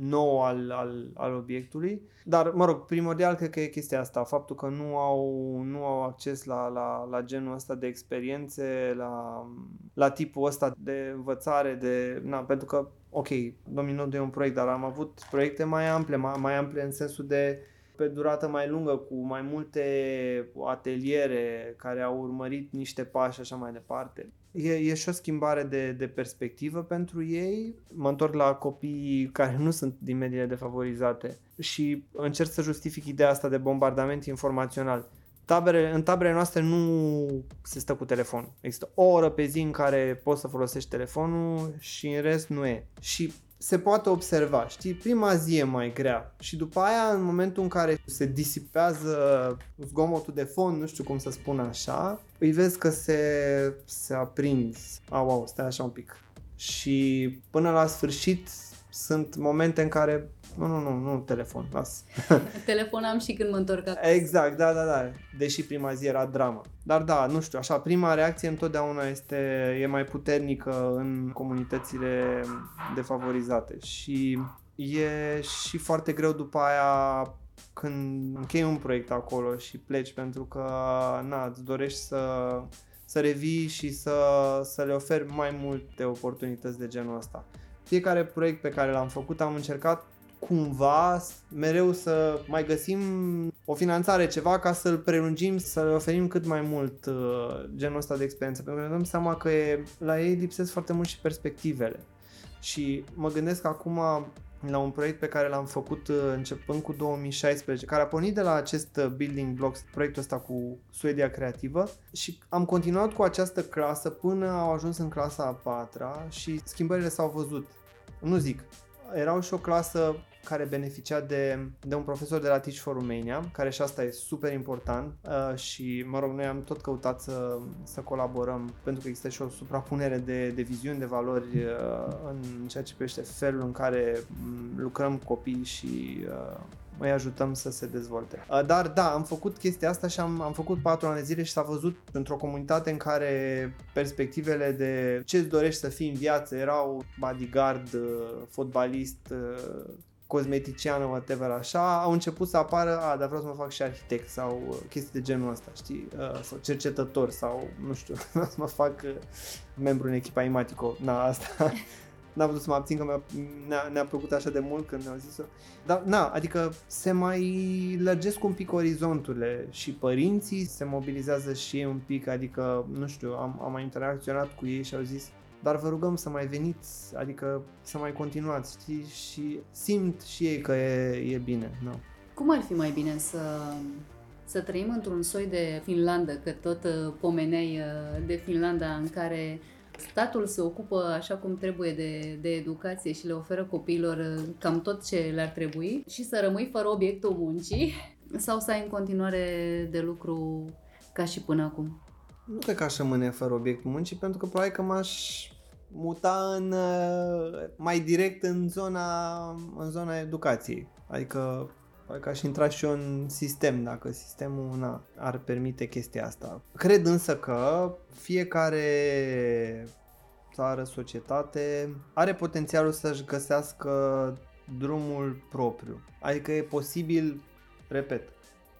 nou al, al, al obiectului. Dar, mă rog, primordial cred că e chestia asta, faptul că nu au, nu au acces la, la, la genul ăsta de experiențe, la, la tipul ăsta de învățare, de, na, pentru că, ok, Dominod e un proiect, dar am avut proiecte mai ample, mai, mai ample în sensul de pe durată mai lungă, cu mai multe ateliere care au urmărit niște pași și așa mai departe. E, e și o schimbare de, de perspectivă pentru ei. Mă întorc la copiii care nu sunt din mediile defavorizate și încerc să justific ideea asta de bombardament informațional. Tabere, în taberele noastre nu se stă cu telefon. Există o oră pe zi în care poți să folosești telefonul și în rest nu e. Și se poate observa, știi, prima zi e mai grea și după aia în momentul în care se disipează zgomotul de fond, nu știu cum să spun așa, îi vezi că se, se aprind, au, au, stai așa un pic. Și până la sfârșit sunt momente în care nu, nu, nu, nu telefon, las. Telefonam și când mă întorc acasă. Exact, da, da, da. Deși prima zi era dramă. Dar da, nu știu, așa, prima reacție întotdeauna este, e mai puternică în comunitățile defavorizate și e și foarte greu după aia când închei un proiect acolo și pleci pentru că, na, îți dorești să, să revii și să, să le oferi mai multe oportunități de genul ăsta. Fiecare proiect pe care l-am făcut am încercat cumva mereu să mai găsim o finanțare, ceva ca să-l prelungim, să le oferim cât mai mult uh, genul ăsta de experiență. Pentru că ne dăm seama că e, la ei lipsesc foarte mult și perspectivele. Și mă gândesc acum la un proiect pe care l-am făcut uh, începând cu 2016, care a pornit de la acest uh, Building Blocks, proiectul ăsta cu Suedia Creativă și am continuat cu această clasă până au ajuns în clasa a patra și schimbările s-au văzut. Nu zic, erau și o clasă care beneficia de, de un profesor de la Teach for Romania, care și asta e super important uh, și, mă rog, noi am tot căutat să, să colaborăm pentru că există și o suprapunere de, de viziuni, de valori uh, în ceea ce privește felul în care m, lucrăm cu copii și uh, îi ajutăm să se dezvolte. Uh, Dar da, am făcut chestia asta și am, am făcut patru ani de zile și s-a văzut într-o comunitate în care perspectivele de ce îți dorești să fii în viață erau bodyguard, uh, fotbalist, uh, cosmeticiană, whatever, așa, au început să apară, a, dar vreau să mă fac și arhitect sau uh, chestii de genul ăsta, știi, uh, sau cercetător sau, nu știu, să mă fac uh, membru în echipa Imatico, na, asta n-am putut să mă abțin că mi-a, ne-a, ne-a plăcut așa de mult când ne-au zis-o. Dar, na, adică se mai lărgesc un pic orizonturile și părinții se mobilizează și ei un pic, adică, nu știu, am, am mai interacționat cu ei și au zis dar vă rugăm să mai veniți, adică să mai continuați, știi? Și simt și ei că e, e bine, nu? Cum ar fi mai bine să, să trăim într-un soi de Finlandă, că tot uh, pomeneai uh, de Finlanda, în care statul se ocupă așa cum trebuie de, de educație și le oferă copiilor uh, cam tot ce le-ar trebui și să rămâi fără obiectul muncii sau să ai în continuare de lucru ca și până acum? Nu cred că aș rămâne fără obiectul muncii, pentru că probabil că m-aș muta în, uh, mai direct în zona, în zona educației. Adică probabil că aș intra și eu în sistem, dacă sistemul na, ar permite chestia asta. Cred însă că fiecare țară, societate are potențialul să-și găsească drumul propriu. Adică e posibil, repet,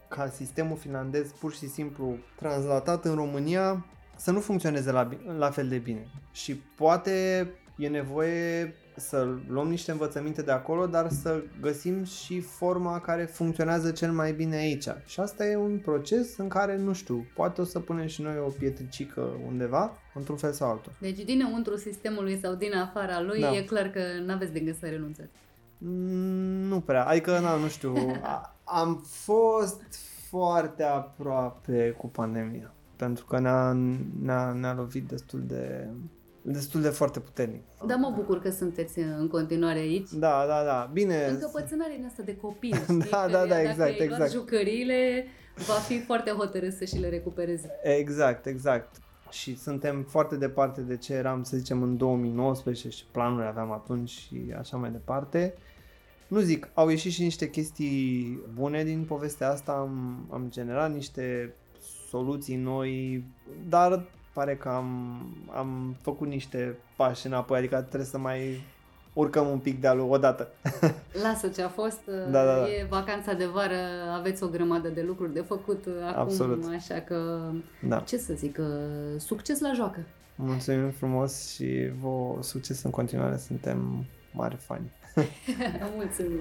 ca sistemul finlandez pur și simplu translatat în România să nu funcționeze la, bi- la fel de bine. Și poate e nevoie să luăm niște învățăminte de acolo, dar să găsim și forma care funcționează cel mai bine aici. Și asta e un proces în care, nu știu, poate o să punem și noi o pietricică undeva, într-un fel sau altul. Deci dinăuntru sistemului sau din afara lui Da. e clar că n-aveți de gând să renunțați. Mm, Nu prea, adică, na, nu știu, a, am fost foarte aproape cu pandemia, pentru că ne-a, ne-a, ne-a lovit destul de, destul de foarte puternic. Dar mă bucur că sunteți în continuare aici. Da, da, da, bine. Încăpățânarea din asta de copil, știi? Da, Că da, da, dacă exact, îi luați exact. jucăriile, va fi foarte hotărât să și le recupereze. Exact, exact. Și suntem foarte departe de ce eram, să zicem, în 2019 și planuri aveam atunci și așa mai departe. Nu zic, au ieșit și niște chestii bune din povestea asta, am, am generat niște soluții noi, dar pare că am, am făcut niște pași înapoi, adică trebuie să mai urcăm un pic dealul odată. Lasă ce a fost, Da, da, da. e vacanța de vară, aveți o grămadă de lucruri de făcut acum, Absolut. așa că, Da. ce să zic, uh, succes la joacă! Mulțumim frumos și vă succes în continuare, suntem mari fani. Mulțumim!